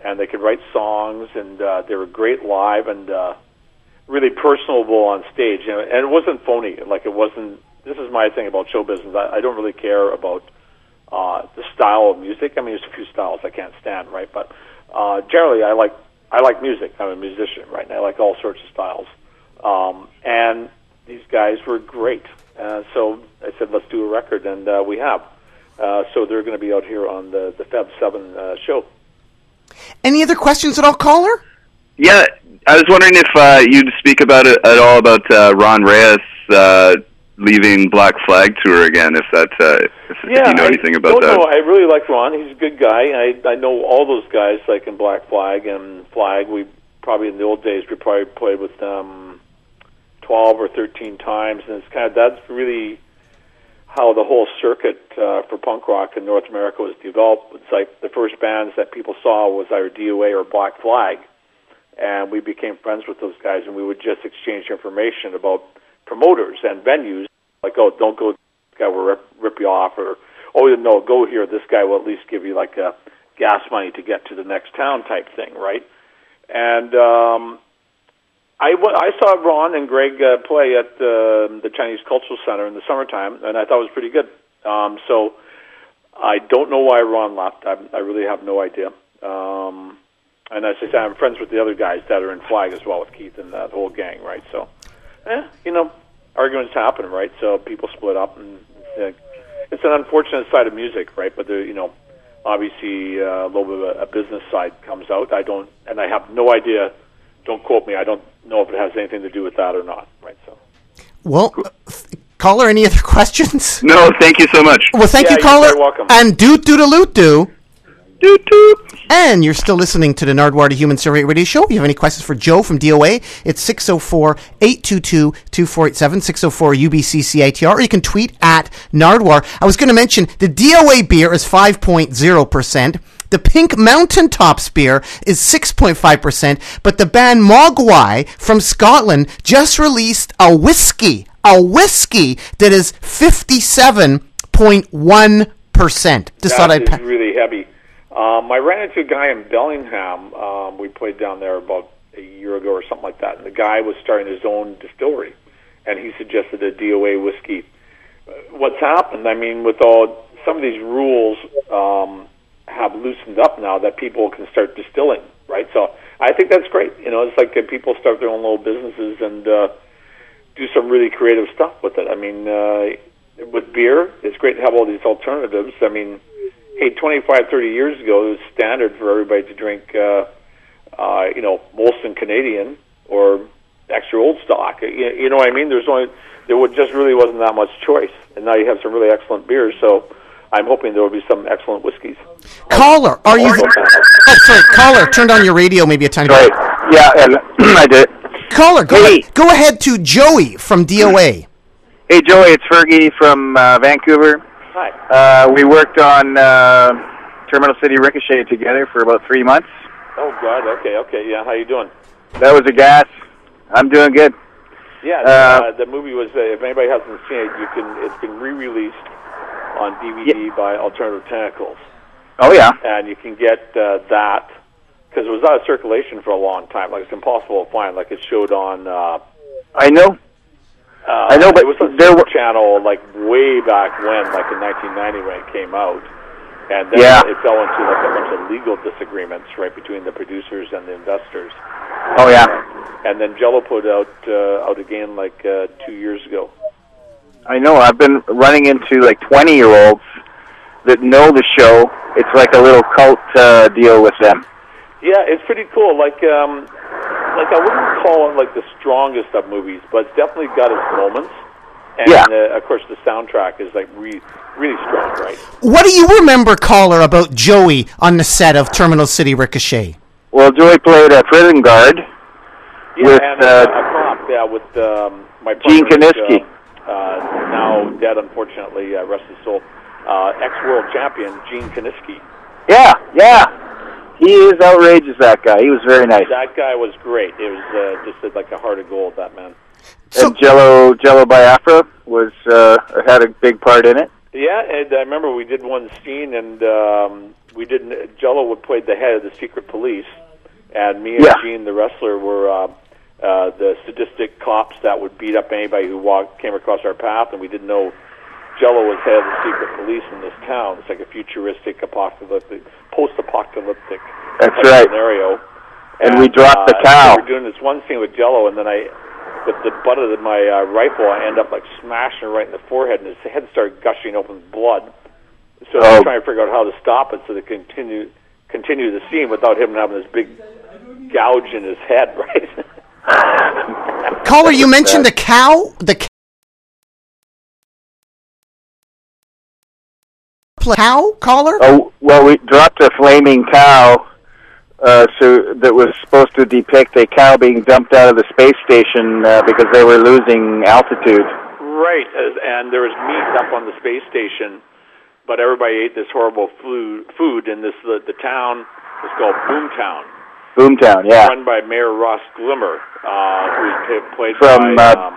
And they could write songs, and uh, they were great live, and uh, really personable on stage. You know, and it wasn't phony. Like it wasn't. This is my thing about show business. I, I don't really care about uh, the style of music. I mean, there's a few styles I can't stand, right? But uh, generally, I like I like music. I'm a musician, right? And I like all sorts of styles. Um, and these guys were great. Uh, so I said, let's do a record, and uh, we have. Uh, so they're going to be out here on the the Feb Seven uh, show.
Any other questions at all, caller?
Yeah, I was wondering if uh, you'd speak about it at all about uh, Ron Reyes uh, leaving Black Flag tour again. If that, uh, if,
Yeah,
if you know
I
anything about
don't
that.
know. I really like Ron. He's a good guy. I I know all those guys like in Black Flag and Flag. We probably in the old days we probably played with them twelve or thirteen times, and it's kind of that's really how the whole circuit uh, for punk rock in North America was developed. It's like the first bands that people saw was either DOA or Black Flag, and we became friends with those guys, and we would just exchange information about promoters and venues. Like, oh, don't go, this guy will rip, rip you off, or oh, no, go here. This guy will at least give you like a gas money to get to the next town type thing, right? And um, I, I saw Ron and Greg uh, play at uh, the Chinese Cultural Center in the summertime, and I thought it was pretty good. Um, so I don't know why Ron left. I, I really have no idea. Um, and as I said, I'm friends with the other guys that are in Flag as well, with Keith and that whole gang, right? So, eh, you know, arguments happen, right? So people split up, and uh, it's an unfortunate side of music, right? But there, you know, obviously uh, a little bit of a, a business side comes out. I don't, and I have no idea. Don't quote me. I don't know if it has anything to do with that or not, right? So.
Well, uh, caller, any other questions?
No, thank you so much.
Well, thank
Yeah,
you,
you're
caller.
very welcome.
And doot doodaloot doo. Doot doot. And you're still listening to the Nardwuar the Human Serviette Radio Show. If you have any questions for Joe from DOA, it's 604 822 2487, 604 UBCCITR, or you can tweet at Nardwuar. I was going to mention the DOA beer is 5.0%. The Pink Mountain Tops beer is 6.5%, but the band Mogwai from Scotland just released a whiskey, a whiskey that is 57.1%. Just thought I'd
is
pa-
really heavy. Um, I ran into a guy in Bellingham. Um, we played down there about a year ago or something like that. And the guy was starting his own distillery, and he suggested a DOA whiskey. What's happened? I mean, with all some of these rules um, have loosened up now that people can start distilling, right? So I think that's great. You know, it's like people start their own little businesses and uh, do some really creative stuff with it. I mean, uh, with beer, it's great to have all these alternatives. I mean, hey, 25, 30 years ago, it was standard for everybody to drink, uh, uh, you know, Molson Canadian or extra old stock. You, you know what I mean? There's only there just really wasn't that much choice, and now you have some really excellent beers. So I'm hoping there will be some excellent whiskeys.
Caller, are you? Oh, sorry, caller. Turned on your radio maybe a tiny bit. Right.
Yeah, and I did.
Caller, go ahead, go ahead to Joey from DOA.
Hey, Joey, it's Fergie from uh, Vancouver.
Hi.
Uh, we worked on uh, Terminal City Ricochet together for about three months.
Oh God. Okay. Okay. Yeah. How you doing?
That was a gas. I'm doing good.
Yeah.
Uh,
Uh, the movie was. Uh, if anybody hasn't seen it, you can. It's been re-released on DVD by Alternative Tentacles.
Oh yeah.
and you can get uh, that because it was out of circulation for a long time. Like it's impossible to find. Like it showed on. Uh,
I know.
uh,
I know, but
it was on
there were-
Channel like way back when, like in 1990 when it came out, and then
Yeah.
it fell into like a bunch of legal disagreements right between the producers and the investors.
Oh yeah.
And then Jello put out uh, out again like uh, two years ago.
I know. I've been running into like 20 year olds that know the show. It's like a little cult uh, deal with them.
Yeah, it's pretty cool. Like, um, like I wouldn't call it like the strongest of movies, but it's definitely got its moments. And
Yeah.
uh, of course, the soundtrack is like re- really strong, right?
What do you remember, caller, about Joey on the set of Terminal City Ricochet?
Well, Joey played a prison guard
Yeah,
with
and
uh,
uh, a cop, yeah, with um, my
Gene
partner,
Kiniski.
Uh, uh, now dead, unfortunately, uh, rest his soul. Uh, ex-world champion Gene Kiniski.
Yeah, yeah. He is outrageous. That guy. He was very nice.
That guy was great. It was uh, just like a heart of gold. That man.
and Jello Jello Biafra was uh, had a big part in it.
Yeah, and I remember we did one scene, and um, we did. Jello would played the head of the secret police, and me and
Yeah.
Gene, the wrestler, were uh, uh, the sadistic cops that would beat up anybody who walked came across our path, and we didn't know Jello was head of the secret police in this town. It's like a futuristic, apocalyptic, post-apocalyptic
That's right.
scenario.
And we dropped the
uh,
cow.
We were doing this one scene with Jello, and then I, with the butt of my uh, rifle, I end up like smashing her right in the forehead, and his head started gushing open with blood. So I
Oh.
was trying to figure out how to stop it so to continue continue the scene without him having this big gouge in his head, right?
Caller, you mentioned that. the cow. The cow. Caller?
Oh well, we dropped a flaming cow, uh, so that was supposed to depict a cow being dumped out of the space station uh, because they were losing altitude.
Right, uh, and there was meat up on the space station, but everybody ate this horrible food. Food, and this the, the town was called Boomtown
Boomtown, yeah,
run by Mayor Ross Glimmer, uh, who's pa- played
From,
by
uh,
um,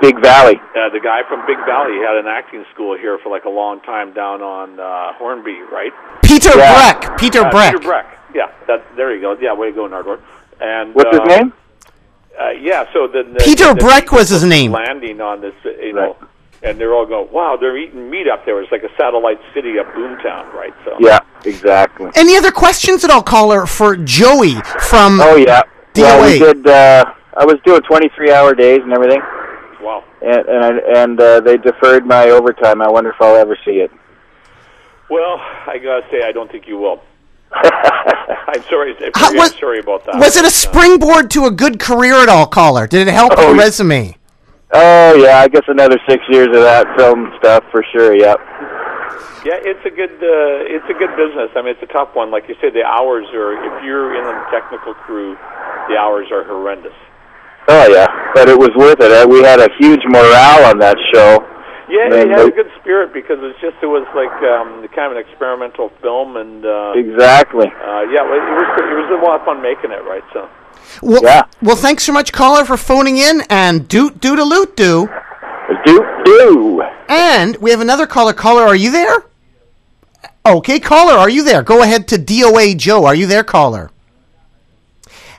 Big Valley.
uh, the guy from Big Valley. He had an acting school here for like a long time down on uh, Hornby, right?
Peter
Yeah.
Breck. Peter
Uh,
Breck.
Peter Breck. Yeah, that there you go. Yeah, way to go, Nardwuar. And
What's his
uh,
name?
Uh, yeah, so then the,
Peter
the,
Breck was his name.
landing on this, uh, you know, and they're all going, "Wow, they're eating meat up there." It's like a satellite city of Boomtown, right? So
Yeah, exactly.
Any other questions at all, caller, for Joey from
Oh yeah. Well, we did. Uh, I was doing 23-hour days and everything,
wow.
and and, I- and uh, they deferred my overtime. I wonder if I'll ever see it.
Well, I gotta say, I don't think you will. I'm sorry. I'm
How- was-
sorry about that.
Was it a springboard to a good career at all, caller? Did it help
Oh,
your
yeah.
resume?
Oh yeah, I guess another six years of that film stuff for sure. Yep.
Yeah, it's a good uh, it's a good business. I mean, it's a tough one. Like you said, the hours are. If you're in the technical crew, the hours are horrendous.
Oh yeah, but it was worth it. Uh, We had a huge morale on that show.
Yeah,
And
it had a good spirit because it's just it was like um, kind of an experimental film, and uh,
Exactly.
uh, yeah, it was it was a lot of fun making it, right? So
Well,
Yeah.
well, thanks so much, caller, for phoning in and doot doot a loot do.
Do do.
And
we have another caller. Caller, are you there? Okay, caller, are you there? Go ahead to DOA Joe. Are you there, caller?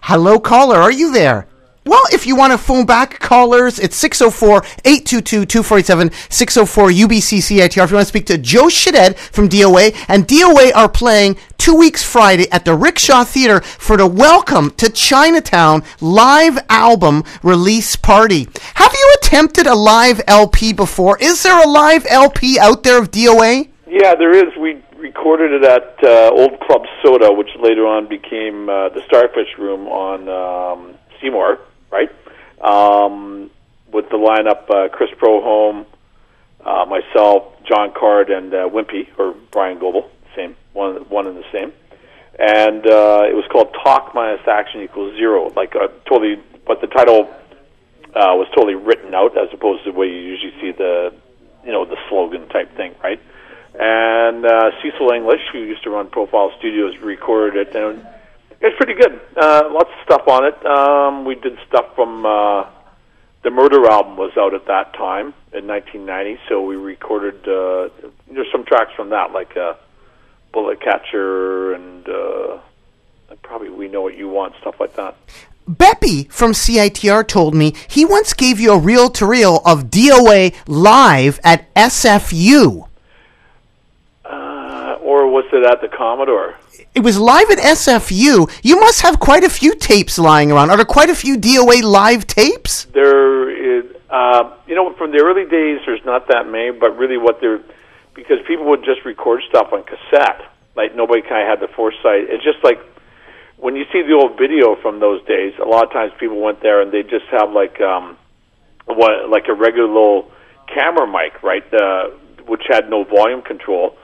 Hello, caller, are you there? Well, if you want to phone back callers, it's 604-822-2487, 604-UBCCITR. If you want to speak to Joe Shithead from DOA, and DOA are playing two weeks Friday at the Rickshaw Theater for the Welcome to Chinatown live album release party. Have you attempted a live LP before? Is there a live LP out there of DOA?
yeah, there is. We recorded it at uh, Old Club Soda, which later on became uh, the Starfish Room on um, Seymour, right? Um, with the lineup: uh, Chris Prohom, uh, myself, John Card, and uh, Wimpy or Brian Goble, same one, one and the same. And uh, it was called Talk minus Action equals zero. Like uh, totally, but the title uh, was totally written out as opposed to the way you usually see the, you know, the slogan type thing, right? And uh, Cecil English, who used to run Profile Studios, recorded it, and it's pretty good. Uh, lots of stuff on it. Um, we did stuff from uh, the Murder album was out at that time in 1990, so we recorded. Uh, there's some tracks from that, like uh, Bullet Catcher and uh, probably We Know What You Want, stuff like that.
Beppy from CITR told me he once gave you a reel to reel of DOA live at SFU.
Or was it at the Commodore?
It was live at SFU. You must have quite a few tapes lying around. Are there quite a few DOA live tapes?
There is, uh, you know, from the early days, there's not that many, but really what they're, because people would just record stuff on cassette. Like nobody kind of had the foresight. It's just like when you see the old video from those days. A lot of times people went there and they just have like, um, what, like a regular little camera mic, right? Uh, which had no volume control.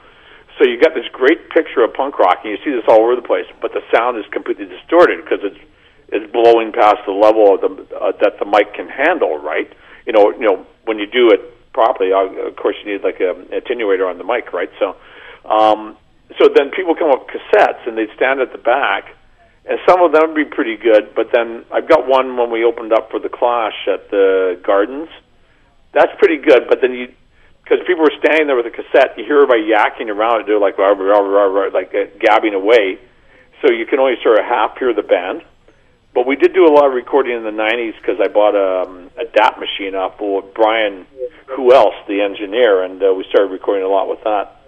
So you got this great picture of punk rock, and you see this all over the place, but the sound is completely distorted because it's it's blowing past the level of the uh, that the mic can handle, right? You know, you know when you do it properly, uh, of course you need like a, an attenuator on the mic, right? So, um, so then people come up with cassettes and they'd stand at the back, and some of them would be pretty good. But then I've got one when we opened up for the Clash at the Gardens. That's pretty good, but then you because people were standing there with a cassette, you hear everybody yakking around it, they're like rah, rah, rah, rah, like uh, gabbing away, so you can only sort of half hear the band. But we did do a lot of recording in the '90s because I bought a, um, a DAT machine off of Brian, who else, the engineer, and uh, we started recording a lot with that.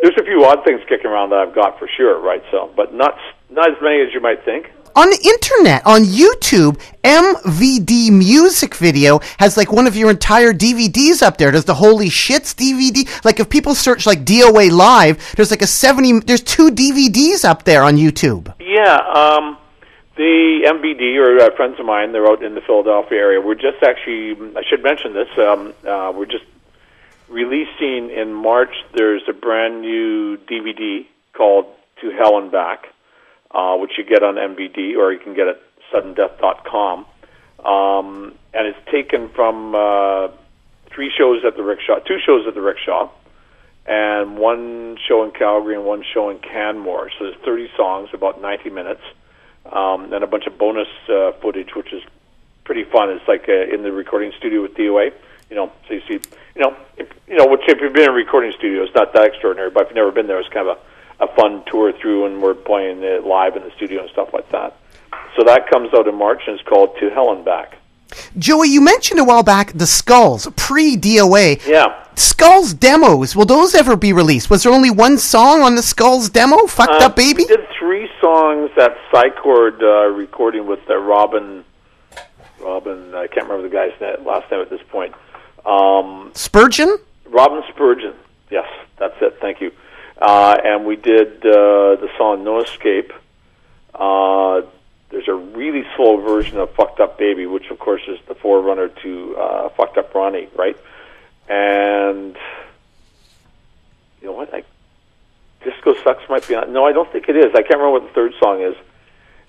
There's a few odd things kicking around that I've got for sure, right? So, but not not as many as you might think.
On the internet, on YouTube, MVD Music Video has like one of your entire DVDs up there. Does the Holy Shits DVD? Like if people search like DOA Live, there's like a 70, there's two DVDs up there on YouTube.
Yeah, um, the MVD or uh, friends of mine, they're out in the Philadelphia area. We're just actually, I should mention this. Um, uh, we're just releasing in March, there's a brand new DVD called To Hell and Back, uh, which you get on MVD or you can get at suddendeath.com. Um, and it's taken from uh, three shows at the Rickshaw, two shows at the Rickshaw, and one show in Calgary and one show in Canmore. So there's 30 songs, about 90 minutes, um, and a bunch of bonus uh, footage, which is pretty fun. It's like uh, in the recording studio with DOA. You know, so you see, you know, if, you know, which if you've been in recording studio, it's not that extraordinary. But if you've never been there, it's kind of a, a fun tour through, and we're playing it live in the studio and stuff like that. So that comes out in March, and it's called To Hell and Back.
Joey, you mentioned a while back the Skulls pre DOA.
Yeah.
Skulls demos. Will those ever be released? Was there only one song on the Skulls demo? Fucked
Uh,
up baby.
We did three songs at Psychord uh, recording with uh, Robin. Robin, I can't remember the guy's last name at this point. Um,
Spurgeon.
Robin Spurgeon. Yes, that's it. Thank you. Uh, and we did uh, the song "No Escape." Uh, there's a really slow version of "Fucked Up Baby," which of course is the forerunner to uh, "Fucked Up Ronnie," right? And you know what? I, "Disco Sucks" might be on. No, I don't think it is. I can't remember what the third song is.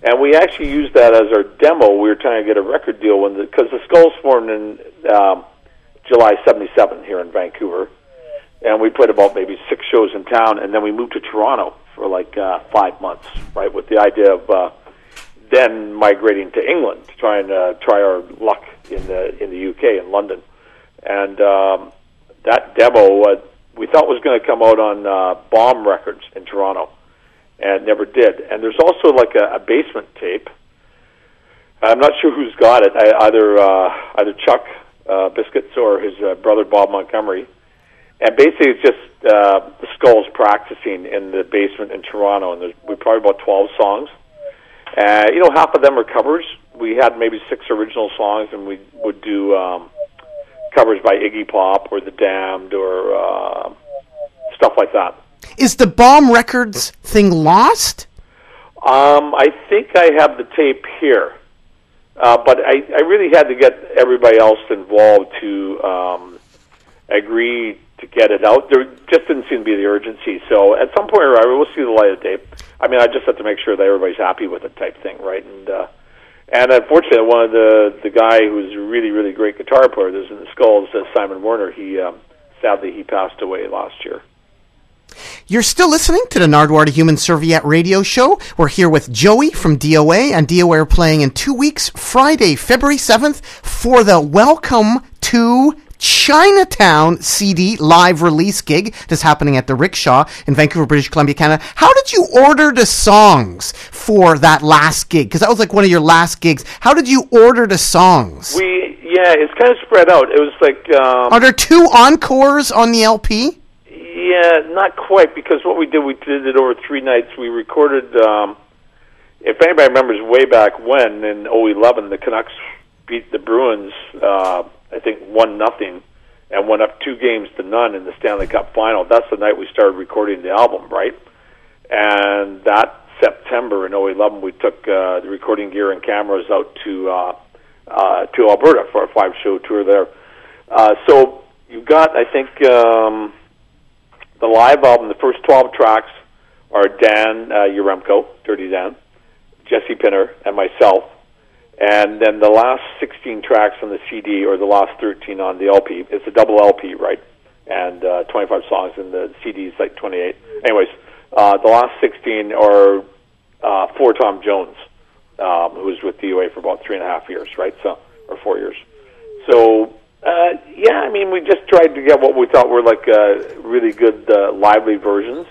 And we actually used that as our demo. We were trying to get a record deal when because the, Skulls formed in um, July '77 here in Vancouver, and we played about maybe six shows in town, and then we moved to Toronto for like uh, five months, right, with the idea of uh, then migrating to England to try and uh, try our luck in the in the UK in London, and um, that demo uh, we thought was going to come out on uh, Bomb Records in Toronto, and never did. And there's also like a, a basement tape. I'm not sure who's got it. I, either uh, either Chuck uh, Biscuits or his uh, brother Bob Montgomery. And basically, it's just uh, the Skulls practicing in the basement in Toronto, and there's we probably about 12 songs. Uh, you know, half of them are covers. We had maybe six original songs, and we would do um, covers by Iggy Pop or The Damned or uh, stuff like that.
Is the Bomb Records thing lost?
Um, I think I have the tape here, uh, but I, I really had to get everybody else involved to um, agree to get it out. There just didn't seem to be the urgency. So at some point, we'll see the light of day. I mean, I just have to make sure that everybody's happy with it, type thing, right? And uh, and unfortunately, one of the the guy who's a really really great guitar player that's in the Skulls, uh, Simon Warner. He um, sadly he passed away last year.
You're still listening to the Nardwuar the Human Serviette radio show. We're here with Joey from DOA, and DOA are playing in two weeks, Friday, February 7th, for the Welcome to Chinatown CD live release gig that's happening at the Rickshaw in Vancouver, British Columbia, Canada. How did you order the songs for that last gig? Because that was like one of your last gigs. How did you order the songs?
We yeah, it's kind of spread out. It was like um,
Are there two encores on the LP?
Yeah, not quite because what we did, we did it over three nights. We recorded. Um, if anybody remembers, way back when in 011, the Canucks beat the Bruins. Uh, I think one nothing, and went up two games to none in the Stanley Cup final. That's the night we started recording the album, right? And that September in 011, we took uh, the recording gear and cameras out to uh, uh, to Alberta for a five show tour there. Uh, so you got, I think. Um, the live album, the first 12 tracks are Dan uh, Yaremko, Dirty Dan, Jesse Pinner, and myself. And then the last 16 tracks on the CD, or the last 13 on the LP, it's a double LP, right? And uh, 25 songs, and the CD is like 28. Anyways, uh, the last 16 are uh, Floor Tom Jones, um, who was with DOA for about three and a half years, right? So, or four years. So uh, yeah, I mean, we just tried to get what we thought were like uh, really good, uh, lively versions,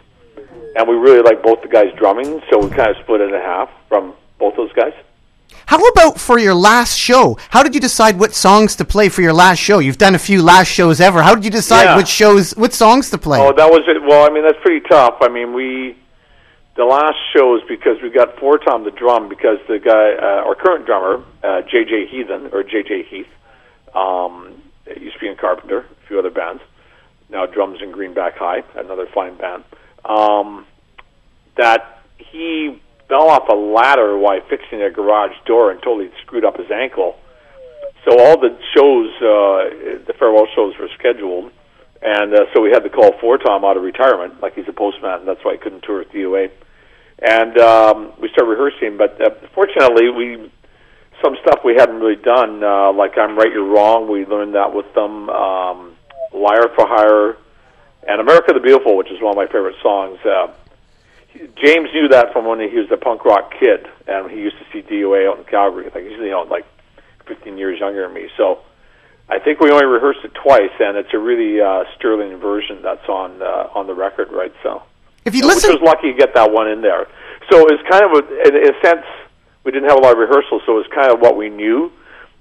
and we really like both the guys drumming, so we kind of split it in half from both those guys.
How about for your last show? How did you decide what songs to play for your last show? You've done a few last shows ever. How did you decide
Yeah.
which shows, what songs to play?
Oh, that was it. Well, I mean, that's pretty tough. I mean, we the last shows because we got four Tom the drum because the guy, uh, our current drummer, uh, JJ Heathen or JJ Heath, um, used to be in Carpenter, a few other bands. Now drums in Greenback High, another fine band. Um, that he fell off a ladder while fixing a garage door and totally screwed up his ankle. So all the shows, uh, the farewell shows were scheduled, And uh, so we had to call Floor Tom out of retirement, like he's a postman, and that's why he couldn't tour with DOA. And um, we started rehearsing, but uh, fortunately, we some stuff we hadn't really done, uh, like "I'm Right, You're Wrong." We learned that with them. Um, "Liar for Hire," and "America the Beautiful," which is one of my favorite songs. Uh, James knew that from when he was a punk rock kid, and he used to see DOA out in Calgary. Like he's you know like 15 years younger than me, so I think we only rehearsed it twice, and it's a really uh, sterling version that's on uh, on the record, right? So,
if you
so,
listen,
which was lucky to get that one in there. So it's kind of a, in a sense we didn't have a lot of rehearsal, so it was kind of what we knew.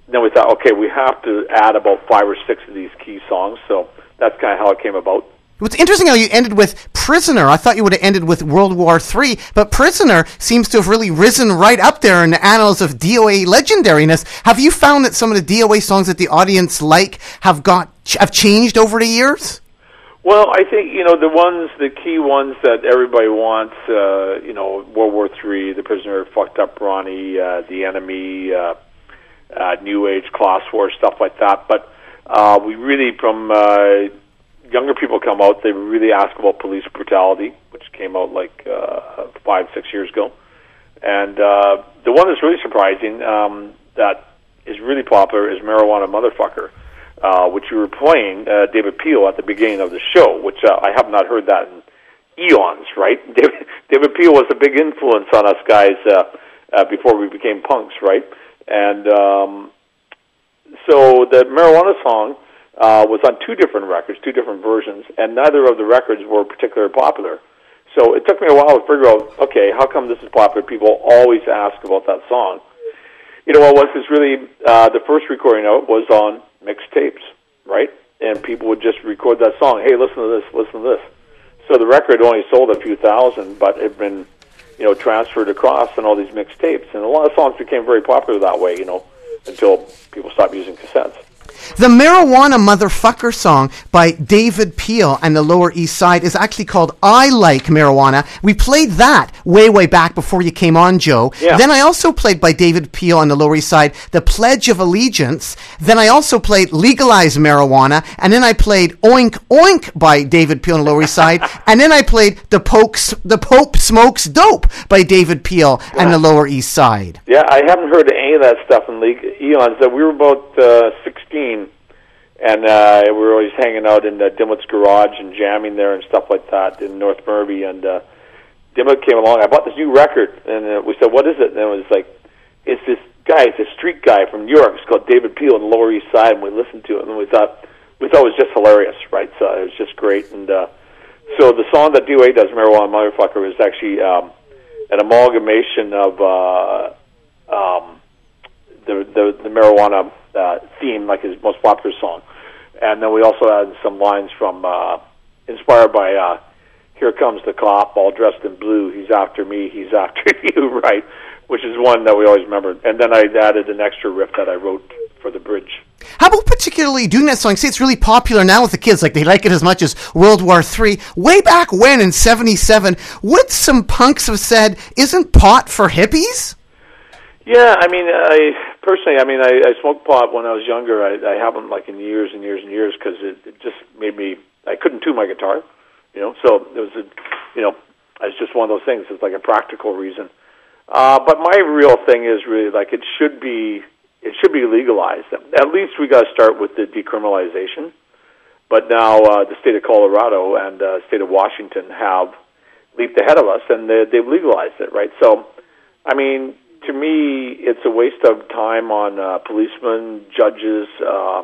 then we thought, okay, we have to add about five or six of these key songs. So that's kind of how it came about.
It's interesting how you ended with Prisoner. I thought you would have ended with World War III, but Prisoner seems to have really risen right up there in the annals of DOA legendariness. Have you found that some of the DOA songs that the audience like have got have changed over the years?
Well, I think you know the ones, the key ones that everybody wants. Uh, you know, World War Three, The Prisoner, Fucked Up Ronnie, uh, The Enemy, uh, uh, New Age, Class War, stuff like that. But uh, we really, from uh, younger people come out, they really ask about police brutality, which came out like uh, five, six years ago. And uh, the one that's really surprising um, that is really popular is Marijuana Motherfucker, uh, which you were playing uh, David Peel at the beginning of the show, which uh, I have not heard that in eons, right? David, David Peel was a big influence on us guys uh, uh, before we became punks, right? And um, so the Marijuana song uh, was on two different records, two different versions, and neither of the records were particularly popular. So it took me a while to figure out, okay, how come this is popular? People always ask about that song. You know what was is really uh, the first recording of it was on mixtapes, right? And people would just record that song. Hey, listen to this, listen to this. So the record only sold a few thousand, but it had been, you know, transferred across on all these mixtapes, and a lot of songs became very popular that way. You know, until people stopped using cassettes.
The Marijuana Motherfucker song by David Peel and the Lower East Side is actually called I Like Marijuana. We played that way, way back before you came on, Joe.
Yeah.
Then I also played by David Peel on the Lower East Side The Pledge of Allegiance. Then I also played Legalize Marijuana. And then I played Oink Oink by David Peel on the Lower East Side. and then I played The, Pokes, the Pope Smokes Dope by David Peel and the Lower East Side.
Yeah, I haven't heard any of that stuff in le- eons. That we were about uh, 16, and uh, we were always hanging out in uh, Dimwit's garage and jamming there and stuff like that in North Burnaby. And uh, Dimmock came along. I bought this new record, and uh, we said, "What is it?" And it was like, "It's this guy. It's a street guy from New York. It's called David Peel on the Lower East Side." And we listened to it, and we thought we thought it was just hilarious, right? So it was just great. And uh, so the song that DOA does, "Marijuana Motherfucker," is actually um, an amalgamation of. Uh, um, the the, the marijuana uh, theme, like his most popular song, and then we also had some lines from uh, inspired by uh, "Here Comes the Cop, all dressed in blue. He's after me. He's after you." Right, which is one that we always remember. And then I added an extra riff that I wrote for the bridge.
How about particularly doing that song? See, it's really popular now with the kids. Like they like it as much as World War III. Way back when in '77, would some punks have said, "Isn't pot for hippies"?
Yeah, I mean, I personally, I mean, I, I smoked pot when I was younger. I, I haven't like in years and years and years because it, it just made me. I couldn't tune my guitar, you know. So it was a, you know, it's just one of those things. It's like a practical reason. Uh, but my real thing is really like it should be. It should be legalized. At least we got to start with the decriminalization. But now uh, the state of Colorado and uh, state of Washington have leaped ahead of us, and they, they've legalized it, right? So, I mean, to me, it's a waste of time on uh, policemen, judges, uh,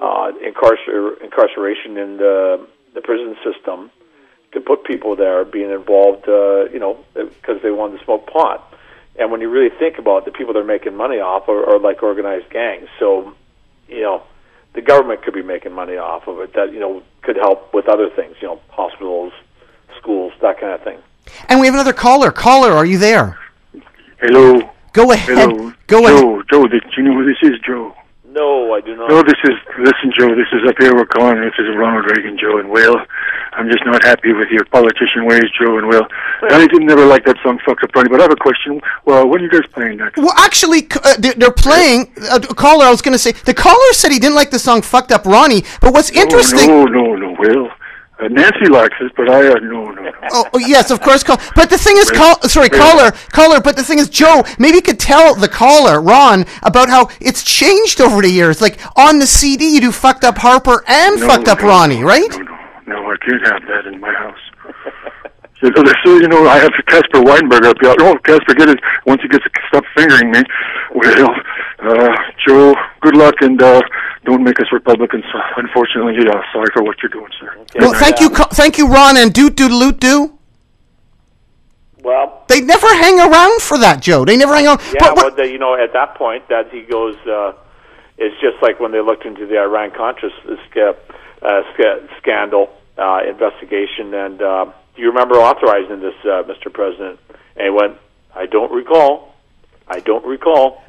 uh, incarcer- incarceration in the, the prison system to put people there being involved, uh, you know, because they wanted to smoke pot. And when you really think about it, the people they're making money off are, are like organized gangs. So, you know, the government could be making money off of it. That you know could help with other things, you know, hospitals, schools, that kind of thing.
And we have another caller. Caller, are you there?
Hello.
Go ahead.
Hello.
Go
Joe,
ahead.
Joe, Joe, did you know who this is, Joe?
No, I do not.
No, this is listen, Joe. This is up here. We're calling. This is Ronald Reagan, Joe, in Wales. I'm just not happy with your politician ways, Joe, in Wales. I didn't never like that song, "Fucked Up Ronnie." But I have a question. Well, when are you guys playing next?
Well, actually, uh, they're, they're playing. Uh, caller, I was going to say the caller said he didn't like the song "Fucked Up Ronnie," but what's interesting.
No, no, no, Will. Uh, Nancy likes it, but I uh, no, no, no.
Oh, oh, yes, of course. Call, but the thing is, call, sorry,
Wait.
caller, caller. But the thing is, Joe, maybe you could tell the caller, Ron, about how it's changed over the years. Like on the CD, you do "Fucked Up Harper" and
No,
"Fucked Up
no,
Ronnie," right?
No, no, no, I can't have that in my house. So, so you know, I have Casper Weinberg up here. Oh, Casper, get it once he gets to stop fingering me. Well, uh, Joe, good luck, and uh, don't make us Republicans. Unfortunately, yeah, sorry for what you're doing, sir.
Well, thank you, thank you, Ron, and doot doot loot do.
Well,
They never hang around for that, Joe. They never hang around.
yeah,
but,
well, the, you know, at that point, that he goes, uh, it's just like when they looked into the Iran Contra sca- uh, sca- scandal uh, investigation. And uh, do you remember authorizing this, uh, Mr. President? And he went, I don't recall. I don't recall.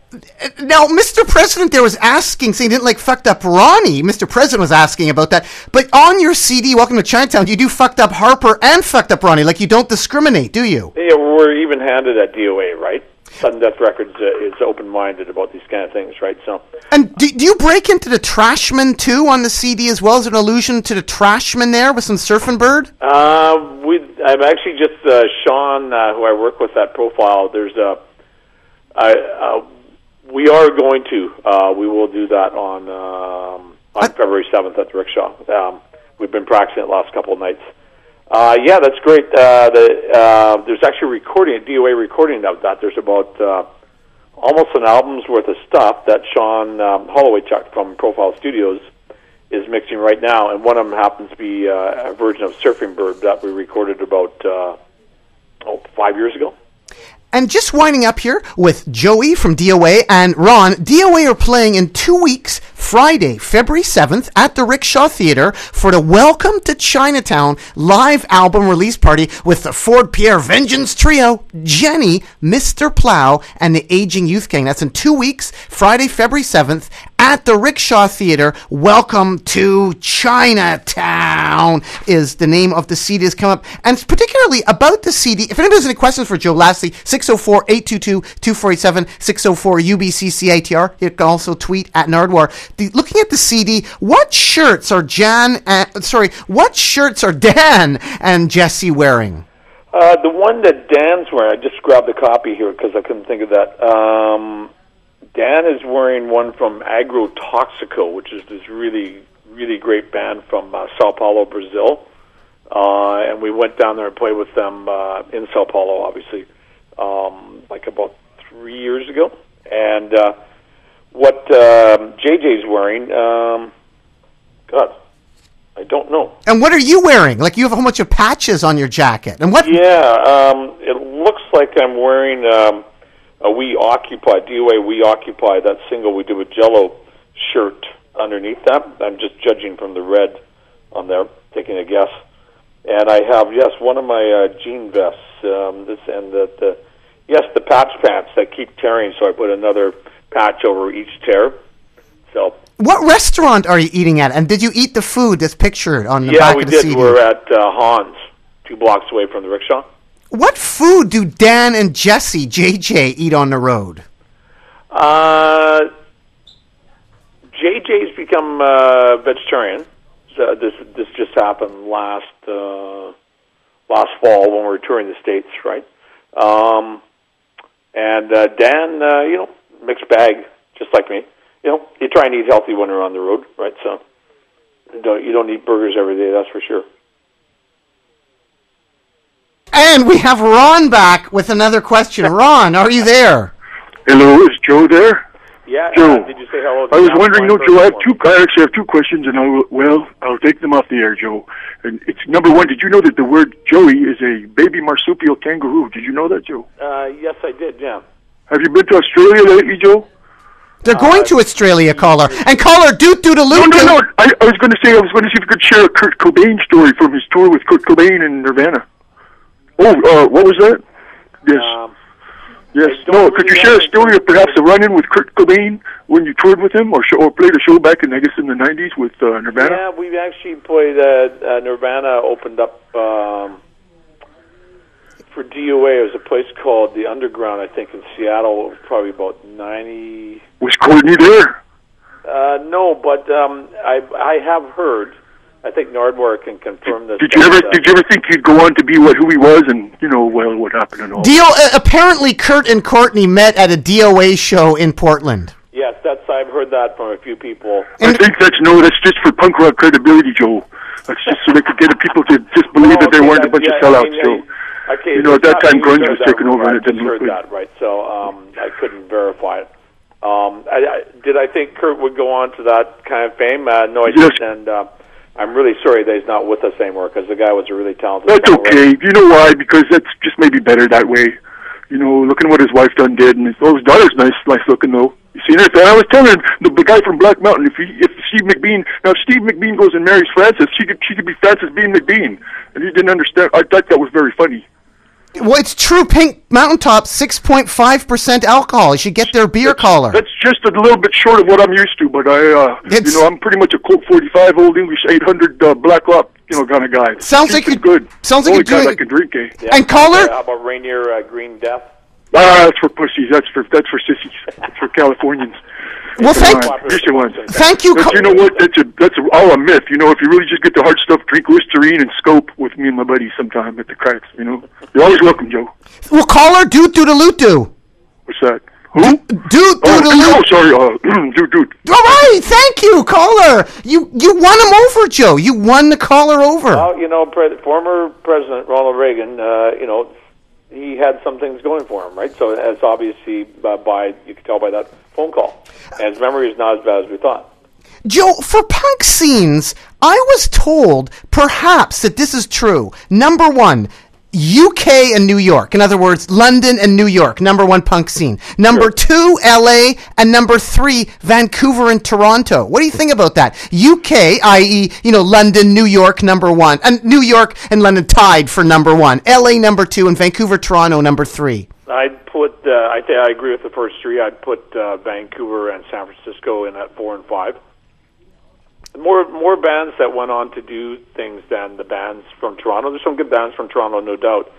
Now, Mr. President there was asking, saying he didn't like fucked up Ronnie. Mr. President was asking about that. But on your CD, Welcome to Chinatown, you do fucked up Harper and fucked up Ronnie. Like you don't discriminate, do you?
Yeah, we're even handed at DOA, right? Sudden Death Records uh, is open minded about these kind of things, right? So,
And do, do you break into the Trashmen too on the CD as well as an allusion to the Trashmen there with some Surfing Bird?
uh, we, I'm actually just uh, Sean, uh, who I work with that profile. There's a, I, uh, we are going to, uh, we will do that on um, on February 7th at the Rickshaw. Um, we've been practicing it the last couple of nights. Uh, yeah, that's great. Uh, the, uh, there's actually a recording, a DOA recording of that. There's about uh, almost an album's worth of stuff that Sean um, Hollowaychuk from Profile Studios is mixing right now, and one of them happens to be uh, a version of Surfing Bird that we recorded about uh, oh five years ago.
And just winding up here with Joey from DOA and Ron. DOA are playing in two weeks, Friday, February 7th at the Rickshaw Theater for the Welcome to Chinatown live album release party with the Ford Pier Vengeance Trio, Jenny, Mr. Plow, and the Aging Youth Gang. That's in two weeks, Friday, February 7th at the Rickshaw Theater. Welcome to Chinatown is the name of the CD that's come up. And it's particularly about the CD, if anybody has any questions for Joe, lastly, 604 822 2487, 604 UBCCITR. You can also tweet at Nardwuar. The, looking at the CD, what shirts are Jan, and, sorry, what shirts are Dan and Jesse wearing?
Uh, the one that Dan's wearing, I just grabbed a copy here because I couldn't think of that. Um, Dan is wearing one from Agrotoxico, which is this really, really great band from uh, Sao Paulo, Brazil. Uh, and we went down there and played with them uh, in Sao Paulo, obviously, um, like about three years ago. And uh, what um, JJ's wearing, um, God, I don't know.
And what are you wearing? Like you have a whole bunch of patches on your jacket. And what?
Yeah, um, it looks like I'm wearing um, a We Occupy, DOA We Occupy, that single we did with Jello shirt underneath that. I'm just judging from the red on there, taking a guess. And I have, yes, one of my uh, jean vests, um, this and the, the, yes, the patch pants that keep tearing, so I put another patch over each tear. So,
What restaurant are you eating at? And did you eat the food that's pictured on the
yeah,
back
we
of the
did.
CD?
We're at uh, Hon's, two blocks away from the rickshaw.
What food do Dan and Jesse, JJ, eat on the road?
Uh, JJ's become uh, vegetarian. So this this just happened last uh, last fall when we were touring the states, right? Um, and uh, Dan, uh, you know, mixed bag, just like me. You know, you try and eat healthy when you're on the road, right? So you don't you don't eat burgers every day, that's for sure.
And we have Ron back with another question. Ron, are you there?
Hello, is Joe there?
Yeah.
Joe,
uh, did you say hello? to
I was wondering, no, Joe, I have
or-
two, I actually have two questions, and I will, well, I'll take them off the air, Joe. And it's number one, did you know that the word Joey is a baby marsupial kangaroo? Did you know that, Joe?
Uh, yes, I did. Yeah.
Have you been to Australia lately, Joe?
They're going to Australia, caller. And caller, doot doot a
No, no, no. I, I was going to say, I was going to see if you could share a Kurt Cobain story from his tour with Kurt Cobain and Nirvana. Oh, uh, what was that? Yes.
Um,
Yes. No. Could you share a story of perhaps a run-in with Kurt Cobain when you toured with him, or show, or played a show back in I guess in the '90s with uh, Nirvana?
Yeah, we actually played. Uh, uh, Nirvana opened up um, for DOA. It was a place called the Underground, I think, in Seattle. Probably about ninety.
Was Courtney there?
Uh, no, but um, I I have heard. I think Nardwuar can confirm this.
Did you ever
that,
did you ever think he'd go on to be what who he was, and you know, well, what happened and all?
Deal. Uh, apparently, Kurt and Courtney met at a DOA show in Portland.
Yes, that's I've heard that from a few people.
I think that's no, that's just for punk rock credibility, Joe. That's just so they could get the people to just believe that there weren't a bunch
yeah,
of sellouts.
I mean,
so,
okay,
you know, at that time,
me
grunge was
heard that
taking over, and
I
it didn't
just heard
good.
that, right? So um, I couldn't verify it. Um, I, I, did I think Kurt would go on to that kind of fame? Uh, no, I
Yes.
didn't. And uh, I'm really sorry that he's not with us anymore because the guy was a really talented.
That's
songwriter.
okay. You know why? Because that's just maybe better that way. You know, looking what his wife done did, and his, oh, his daughter's nice, nice looking though. You seen her? I was telling the, the guy from Black Mountain if he, if Steve McBean now if Steve McBean goes and marries Frances, she could she could be Frances Bean McBean, and he didn't understand. I thought that was very funny.
Well, it's true. Pink Mountaintop, six point five percent alcohol. You should get their beer collar.
That's just a little bit short of what I'm used to, but I, uh, you know, I'm pretty much a Colt 45 Old English 800 uh, Black Rock, you know, kind of guy.
Sounds like
Keeps it good.
sounds like
Only
you're
time
doing-
I can drink, eh?
Yeah,
And caller?
How about Rainier uh, Green Death?
Ah, that's for pussies. That's for that's for sissies. That's for Californians.
Well, thank-
on, Christian ones.
Thank you,
But you know what? That's a that's a, all a myth. You know, if you really just get the hard stuff, drink Listerine and Scope with me and my buddies sometime at the cracks. You know, you're always welcome, Joe.
Well, caller, doot doodaloo doo.
What's that? Who?
Doot
Oh,
doodaloo.
oh, sorry. Uh, dude, dude.
All right, thank you, caller. You you won him over, Joe. You won the caller over.
Well, you know, pre- former President Ronald Reagan, uh, you know, he had some things going for him, right? So it's obviously uh, by you can tell by that phone call, and his memory is not as bad as we thought.
Joe, for punk scenes, I was told perhaps that this is true. Number one, UK and New York. In other words, London and New York, number one punk scene. Number two, LA, and number three, Vancouver and Toronto. What do you think about that? UK, i.e., you know, London, New York, number one, and New York and London tied for number one. LA, number two, and Vancouver, Toronto, number three.
I'd put. Uh, I think I agree with the first three. I'd put uh, Vancouver and San Francisco in at four and five. More more bands that went on to do things than the bands from Toronto. There's some good bands from Toronto, no doubt.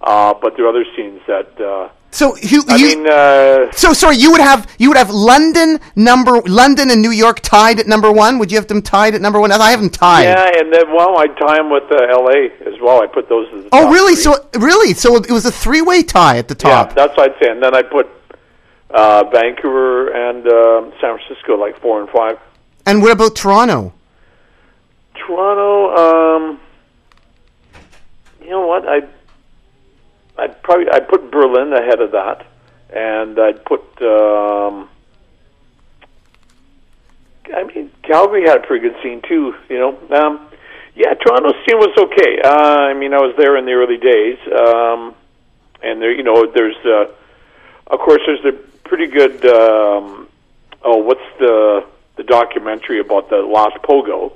Uh, but there are other scenes that. Uh,
So you,
I
you
mean, uh,
so sorry. You would have you would have London number London and New York tied at number one. Would you have them tied at number one? I have them tied.
yeah, and then well, I'd tie them with uh, L.A. as well. I put those as the
oh,
top
really?
three.
So really? So it was a three way tie at the top.
Yeah, that's what I'd say. And then I put uh, Vancouver and uh, San Francisco like four and five.
And what about Toronto?
Toronto, um, you know what? I I'd probably I'd put Berlin ahead of that, and I'd put. Um, I mean, Calgary had a pretty good scene too. You know, um, yeah, Toronto's scene was okay. Uh, I mean, I was there in the early days, um, and there, you know, there's, uh, of course, there's the pretty good. Um, oh, what's the the documentary about the Last Pogo?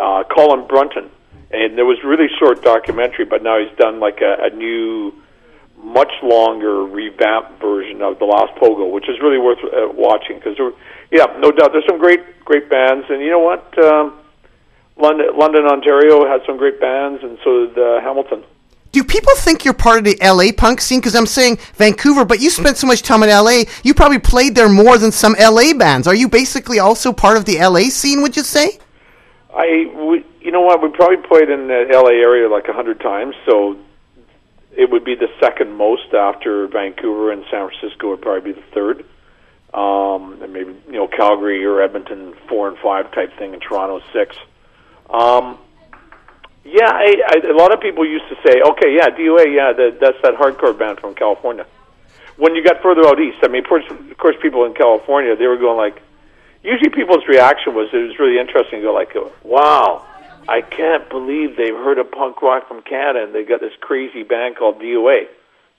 uh, Colin Brunton, and there was really short documentary, but now he's done like a, a new, much longer revamped version of the Last Pogo, which is really worth uh, watching because yeah, no doubt, there's some great great bands, and you know what, um, London, London, Ontario has some great bands, and so did uh, Hamilton.
Do people think you're part of the LA punk scene? Because I'm saying Vancouver, but you spent so much time in LA, you probably played there more than some LA bands. Are you basically also part of the LA scene? Would you say?
I, we, you know what, we probably played in the LA area like a hundred times, so it would be the second most after Vancouver and San Francisco would probably be the third. Um, and maybe you know Calgary or Edmonton four and five type thing, and Toronto six. Um, yeah, I, I, a lot of people used to say, okay, yeah, DOA, yeah, that, that's that hardcore band from California. When you got further out east, I mean, of course, of course, people in California they were going like, usually people's reaction was it was really interesting to go like, wow, I can't believe they've heard of punk rock from Canada and they got this crazy band called DOA,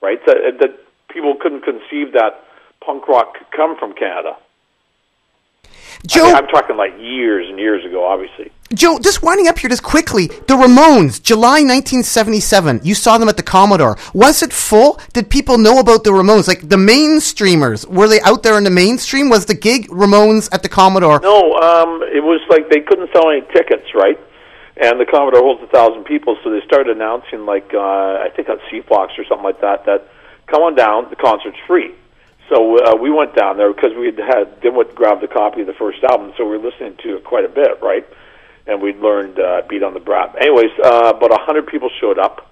right? That, that people couldn't conceive that punk rock could come from Canada.
Joe,
I mean, I'm talking like years and years ago, obviously.
Joe, just winding up here just quickly. The Ramones, July 1977. You saw them at the Commodore. Was it full? Did people know about the Ramones? Like the mainstreamers, were they out there in the mainstream? Was the gig Ramones at the Commodore?
No, um, it was like they couldn't sell any tickets, right? And the Commodore holds a thousand people, so they started announcing, like uh, I think on CFox or something like that, that come on down, the concert's free. So uh, we went down there because we had had Dimwit grabbed a copy of the first album, so we were listening to it quite a bit, right? And we'd learned uh, "Beat on the Brat." Anyways, uh, about a hundred people showed up.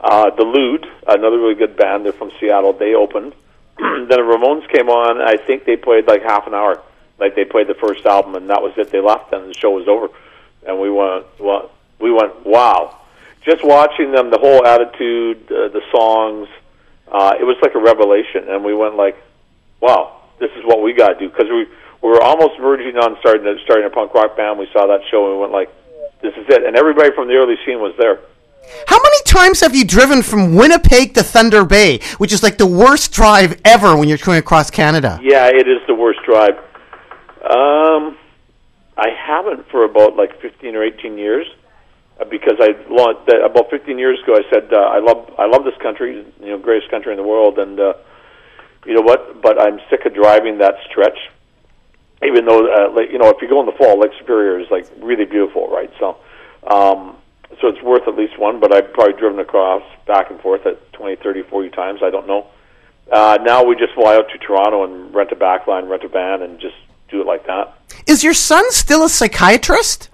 Uh, the Lewd, another really good band, they're from Seattle. They opened. then the Ramones came on. I think they played like half an hour. Like they played the first album, and that was it. They left, and the show was over. And we went, well, we went, wow! Just watching them, the whole attitude, uh, the songs, uh, it was like a revelation. And we went like, wow, this is what we got to do because we we were almost verging on starting a, starting a punk rock band. We saw that show and we went like, this is it. And everybody from the early scene was there.
How many times have you driven from Winnipeg to Thunder Bay, which is like the worst drive ever when you're going across Canada?
Yeah, it is the worst drive. Um, I haven't for about like 15 or 18 years uh, because I launched that about 15 years ago. I said uh, I love I love this country, you know, greatest country in the world, and uh, you know what? But I'm sick of driving that stretch. Even though, uh, like, you know, if you go in the fall, Lake Superior is like really beautiful, right? So, um, so it's worth at least one. But I've probably driven across back and forth at 20, 30, 40 times. I don't know. Uh, now we just fly out to Toronto and rent a backline, rent a van, and just do it like that.
Is your son still a psychiatrist?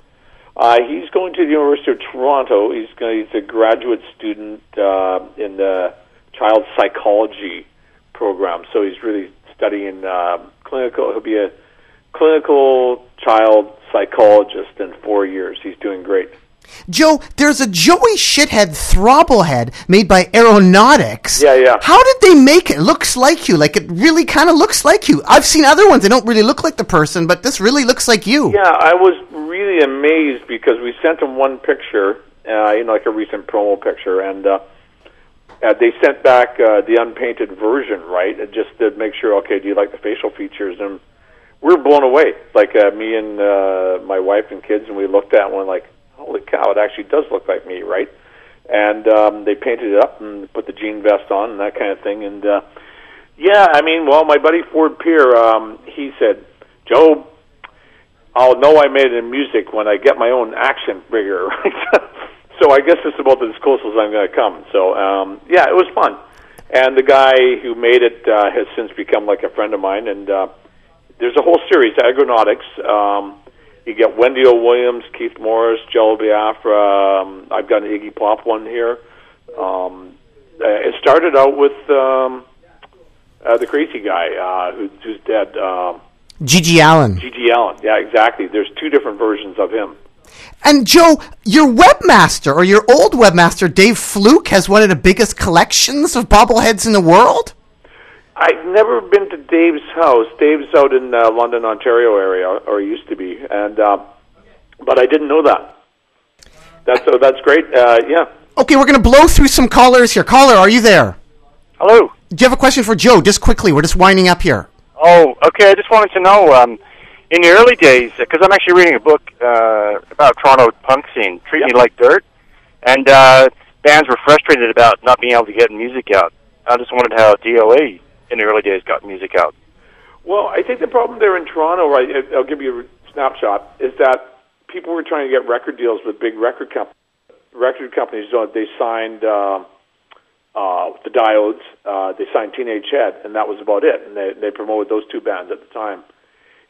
Uh, he's going to the University of Toronto. He's going, he's a graduate student uh, in the child psychology program. So he's really studying uh, clinical. He'll be a clinical child psychologist in four years. He's doing great.
Joe, there's a Joey Shithead Throbblehead made by Aggronautix.
Yeah, yeah.
How did they make it? it looks like you. Like it really kind of looks like you. I've seen other ones. They don't really look like the person, but this really looks like you.
Yeah, I was really amazed because we sent him one picture, uh, you know, like a recent promo picture, and uh, uh, they sent back uh, the unpainted version, right? Just to make sure, okay, do you like the facial features? And we were blown away. Like uh, me and uh, my wife and kids, and we looked at one like, holy cow, it actually does look like me, right? And um, they painted it up and put the jean vest on and that kind of thing. And uh, yeah, I mean, well, my buddy Ford Pier, um, he said, Joe, I'll know I made it in music when I get my own action figure, right? so I guess it's about as close as I'm going to come. So um, yeah, it was fun. And the guy who made it uh, has since become like a friend of mine. And uh, there's a whole series, Aggronautix. Um, you get Wendy O. Williams, Keith Morris, Jello Biafra. Um, I've got an Iggy Pop one here. Um, uh, it started out with um, uh, the crazy guy uh, who, who's dead. Um,
GG Allin.
GG Allin. Yeah, exactly. There's two different versions of him.
And Joe, your webmaster or your old webmaster, Dave Fluke, has one of the biggest collections of bobbleheads in the world.
I've never been to Dave's house. Dave's out in uh, London, Ontario area, or used to be, and uh, but I didn't know that. That's so that's great. Uh, yeah.
Okay, we're going to blow through some callers here. Caller, are you there?
Hello.
Do you have a question for Joe? Just quickly, we're just winding up here.
Oh, okay. I just wanted to know. Um, in the early days, because I'm actually reading a book uh, about Toronto punk scene, Treat Me Like Dirt, and uh, bands were frustrated about not being able to get music out. I just wondered how DOA in the early days got music out.
Well, I think the problem there in Toronto, right? I'll give you a snapshot. Is that people were trying to get record deals with big record companies. Record companies, they signed uh, uh, the Diodes, uh, they signed Teenage Head, and that was about it. And they they promoted those two bands at the time.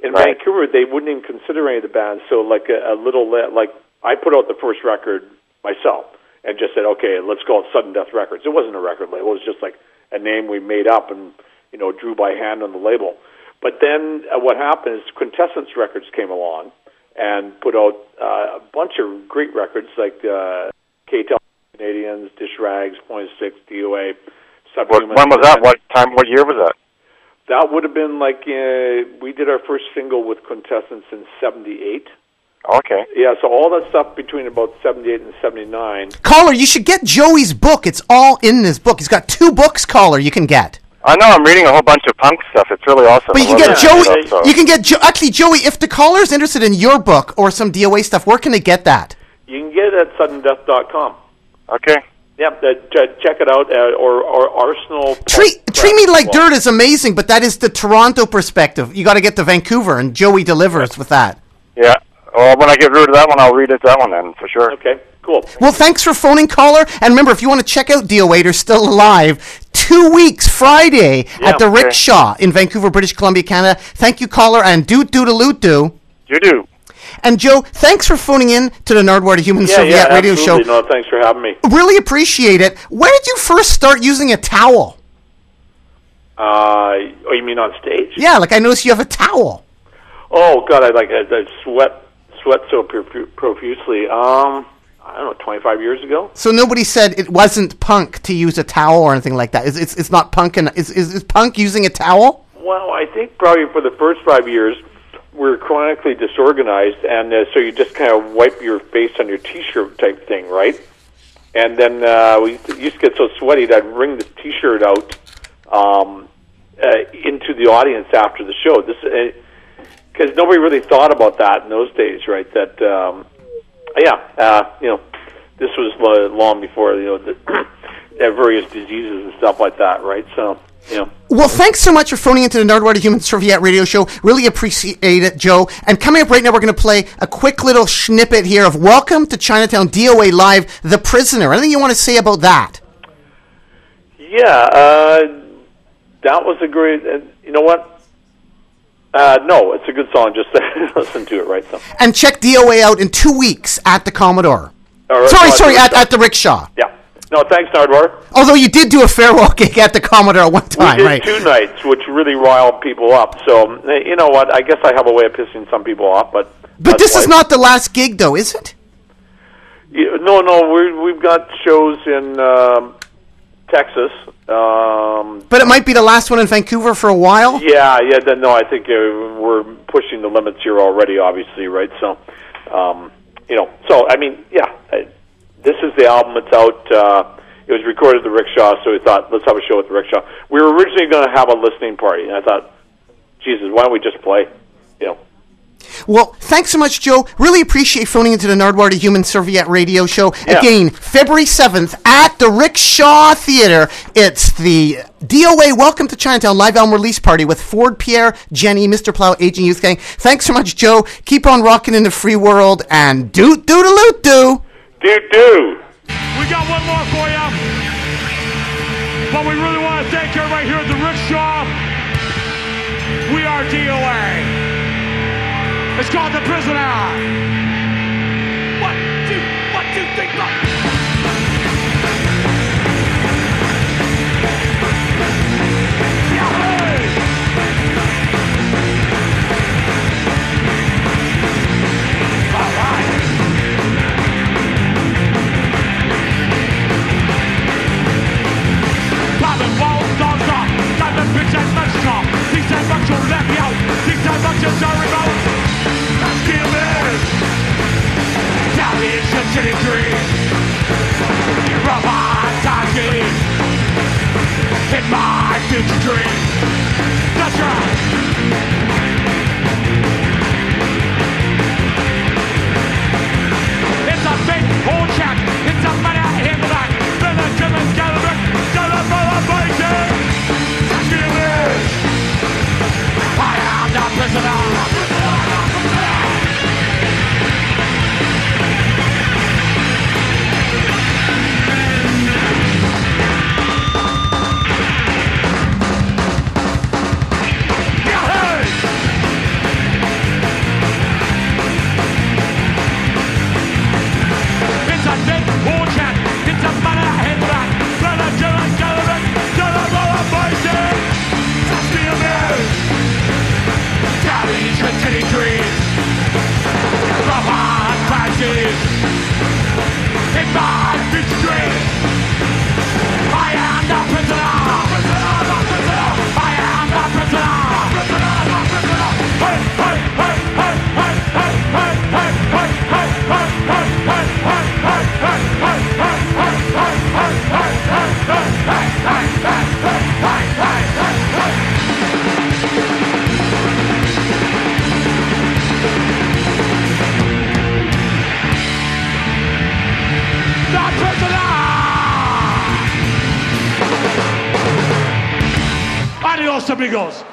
In
Right.
Vancouver, they wouldn't even consider any of the bands. So, like a, a little, le- like I put out the first record myself and just said, okay, let's call it Sudden Death Records. It wasn't a record label; it was just like a name we made up and you know drew by hand on the label. But then uh, what happened is Quintessence Records came along and put out uh, a bunch of great records like uh, KTEL Canadians, Dish Rags, Pointed Sticks, DOA, Subhuman.
when was that? What time? What year was that?
That would have been like uh, we did our first single with Quintessence in '78.
Okay.
Yeah, so all that stuff between about '78 and '79.
Caller, you should get Joey's book. It's all in this book. He's got two books, caller, you can get.
I know. I'm reading a whole bunch of punk stuff. It's really awesome.
But you can get Joey.
stuff, so-
You can get jo- actually Joey. If the caller is interested in your book or some DOA stuff, where can they get that?
You can get it at suddendeath.com.
Okay.
Yep, uh, ch- check it out, uh, or, or Arsenal.
Treat treat me like dirt is amazing, but that is the Toronto perspective. You got to get to Vancouver, and Joey delivers with that.
Yeah. Well, when I get rid of that one, I'll read it that one then for sure.
Okay. Cool.
Well, thanks for phoning, caller. And remember, if you want to check out DOA, they're still alive. Two weeks, Friday,
Yeah,
at the
okay.
Rickshaw in Vancouver, British Columbia, Canada. Thank you, caller, and doot doodaloot doo.
You do. Doo doo.
And Joe, thanks for phoning in to the Nardwuar to Human
Yeah,
Serviette
yeah,
radio show.
No, thanks for having me.
Really appreciate it. When did you first start using a towel?
Uh, oh, you mean on stage?
Yeah, like I noticed you have a towel.
Oh God, I like I, I sweat sweat so profusely. Um, I don't know, twenty five years ago.
So nobody said it wasn't punk to use a towel or anything like that. It's it's, it's not punk. And is, is is punk using a towel?
Well, I think probably for the first five years, we're chronically disorganized, and uh, so you just kind of wipe your face on your T-shirt type thing, right? And then uh, we used to get so sweaty that I'd wring the T-shirt out um, uh, into the audience after the show. This because nobody really thought about that in those days, right? That um, yeah, uh, you know, this was long before you know the various diseases and stuff like that, right? So you know.
Well, thanks so much for phoning into the Nardwuar to Human Serviette radio show. Really appreciate it, Joe. And coming up right now, we're going to play a quick little snippet here of Welcome to Chinatown DOA Live, The Prisoner. Anything you want to say about that?
Yeah, uh, that was a great. Uh, you know what? Uh, no, it's a good song. Just listen to it, right? So,
And check DOA out in two weeks at the Commodore.
Right,
sorry, sorry, at, at the Rickshaw.
yeah. No, thanks, Nardwuar.
Although you did do a farewell gig at the Commodore one time,
we did
right?
two nights, which really riled people up. So, uh, you know what? I guess I have a way of pissing some people off, but.
But this is not the last gig, though, is it?
Yeah, no, no, we we've got shows in um, Texas. Um,
But it might be the last one in Vancouver for a while.
Yeah, yeah. Then no, I think uh, we're pushing the limits here already. Obviously, right? So, um, you know, so I mean, yeah. I, this is the album. It's out. Uh, it was recorded at the Rickshaw, so we thought let's have a show at the Rickshaw. We were originally going to have a listening party, and I thought, Jesus, why don't we just play? You know.
Well, thanks so much, Joe. Really appreciate phoning into the Nardwuar to Human Serviette radio show.
Yeah.
Again, February 7th at the Rickshaw Theater. It's the DOA Welcome to Chinatown live album release party with Ford Pier, Jenny, Mr. Plow, Aging Youth Gang. Thanks so much, Joe. Keep on rocking in the free world and doot doodaloot doo.
Doot doo.
We got one more for you. But we really want to thank everybody here at the Rickshaw. We are DOA. It's called The Prisoner. One, two, one, two, three, four. Popping balls, dogs off. Time to pitch that Mexico. These will let me out. These time bucks are remote. City dream. In my future dream. That's right. escape in my mystery. amigos.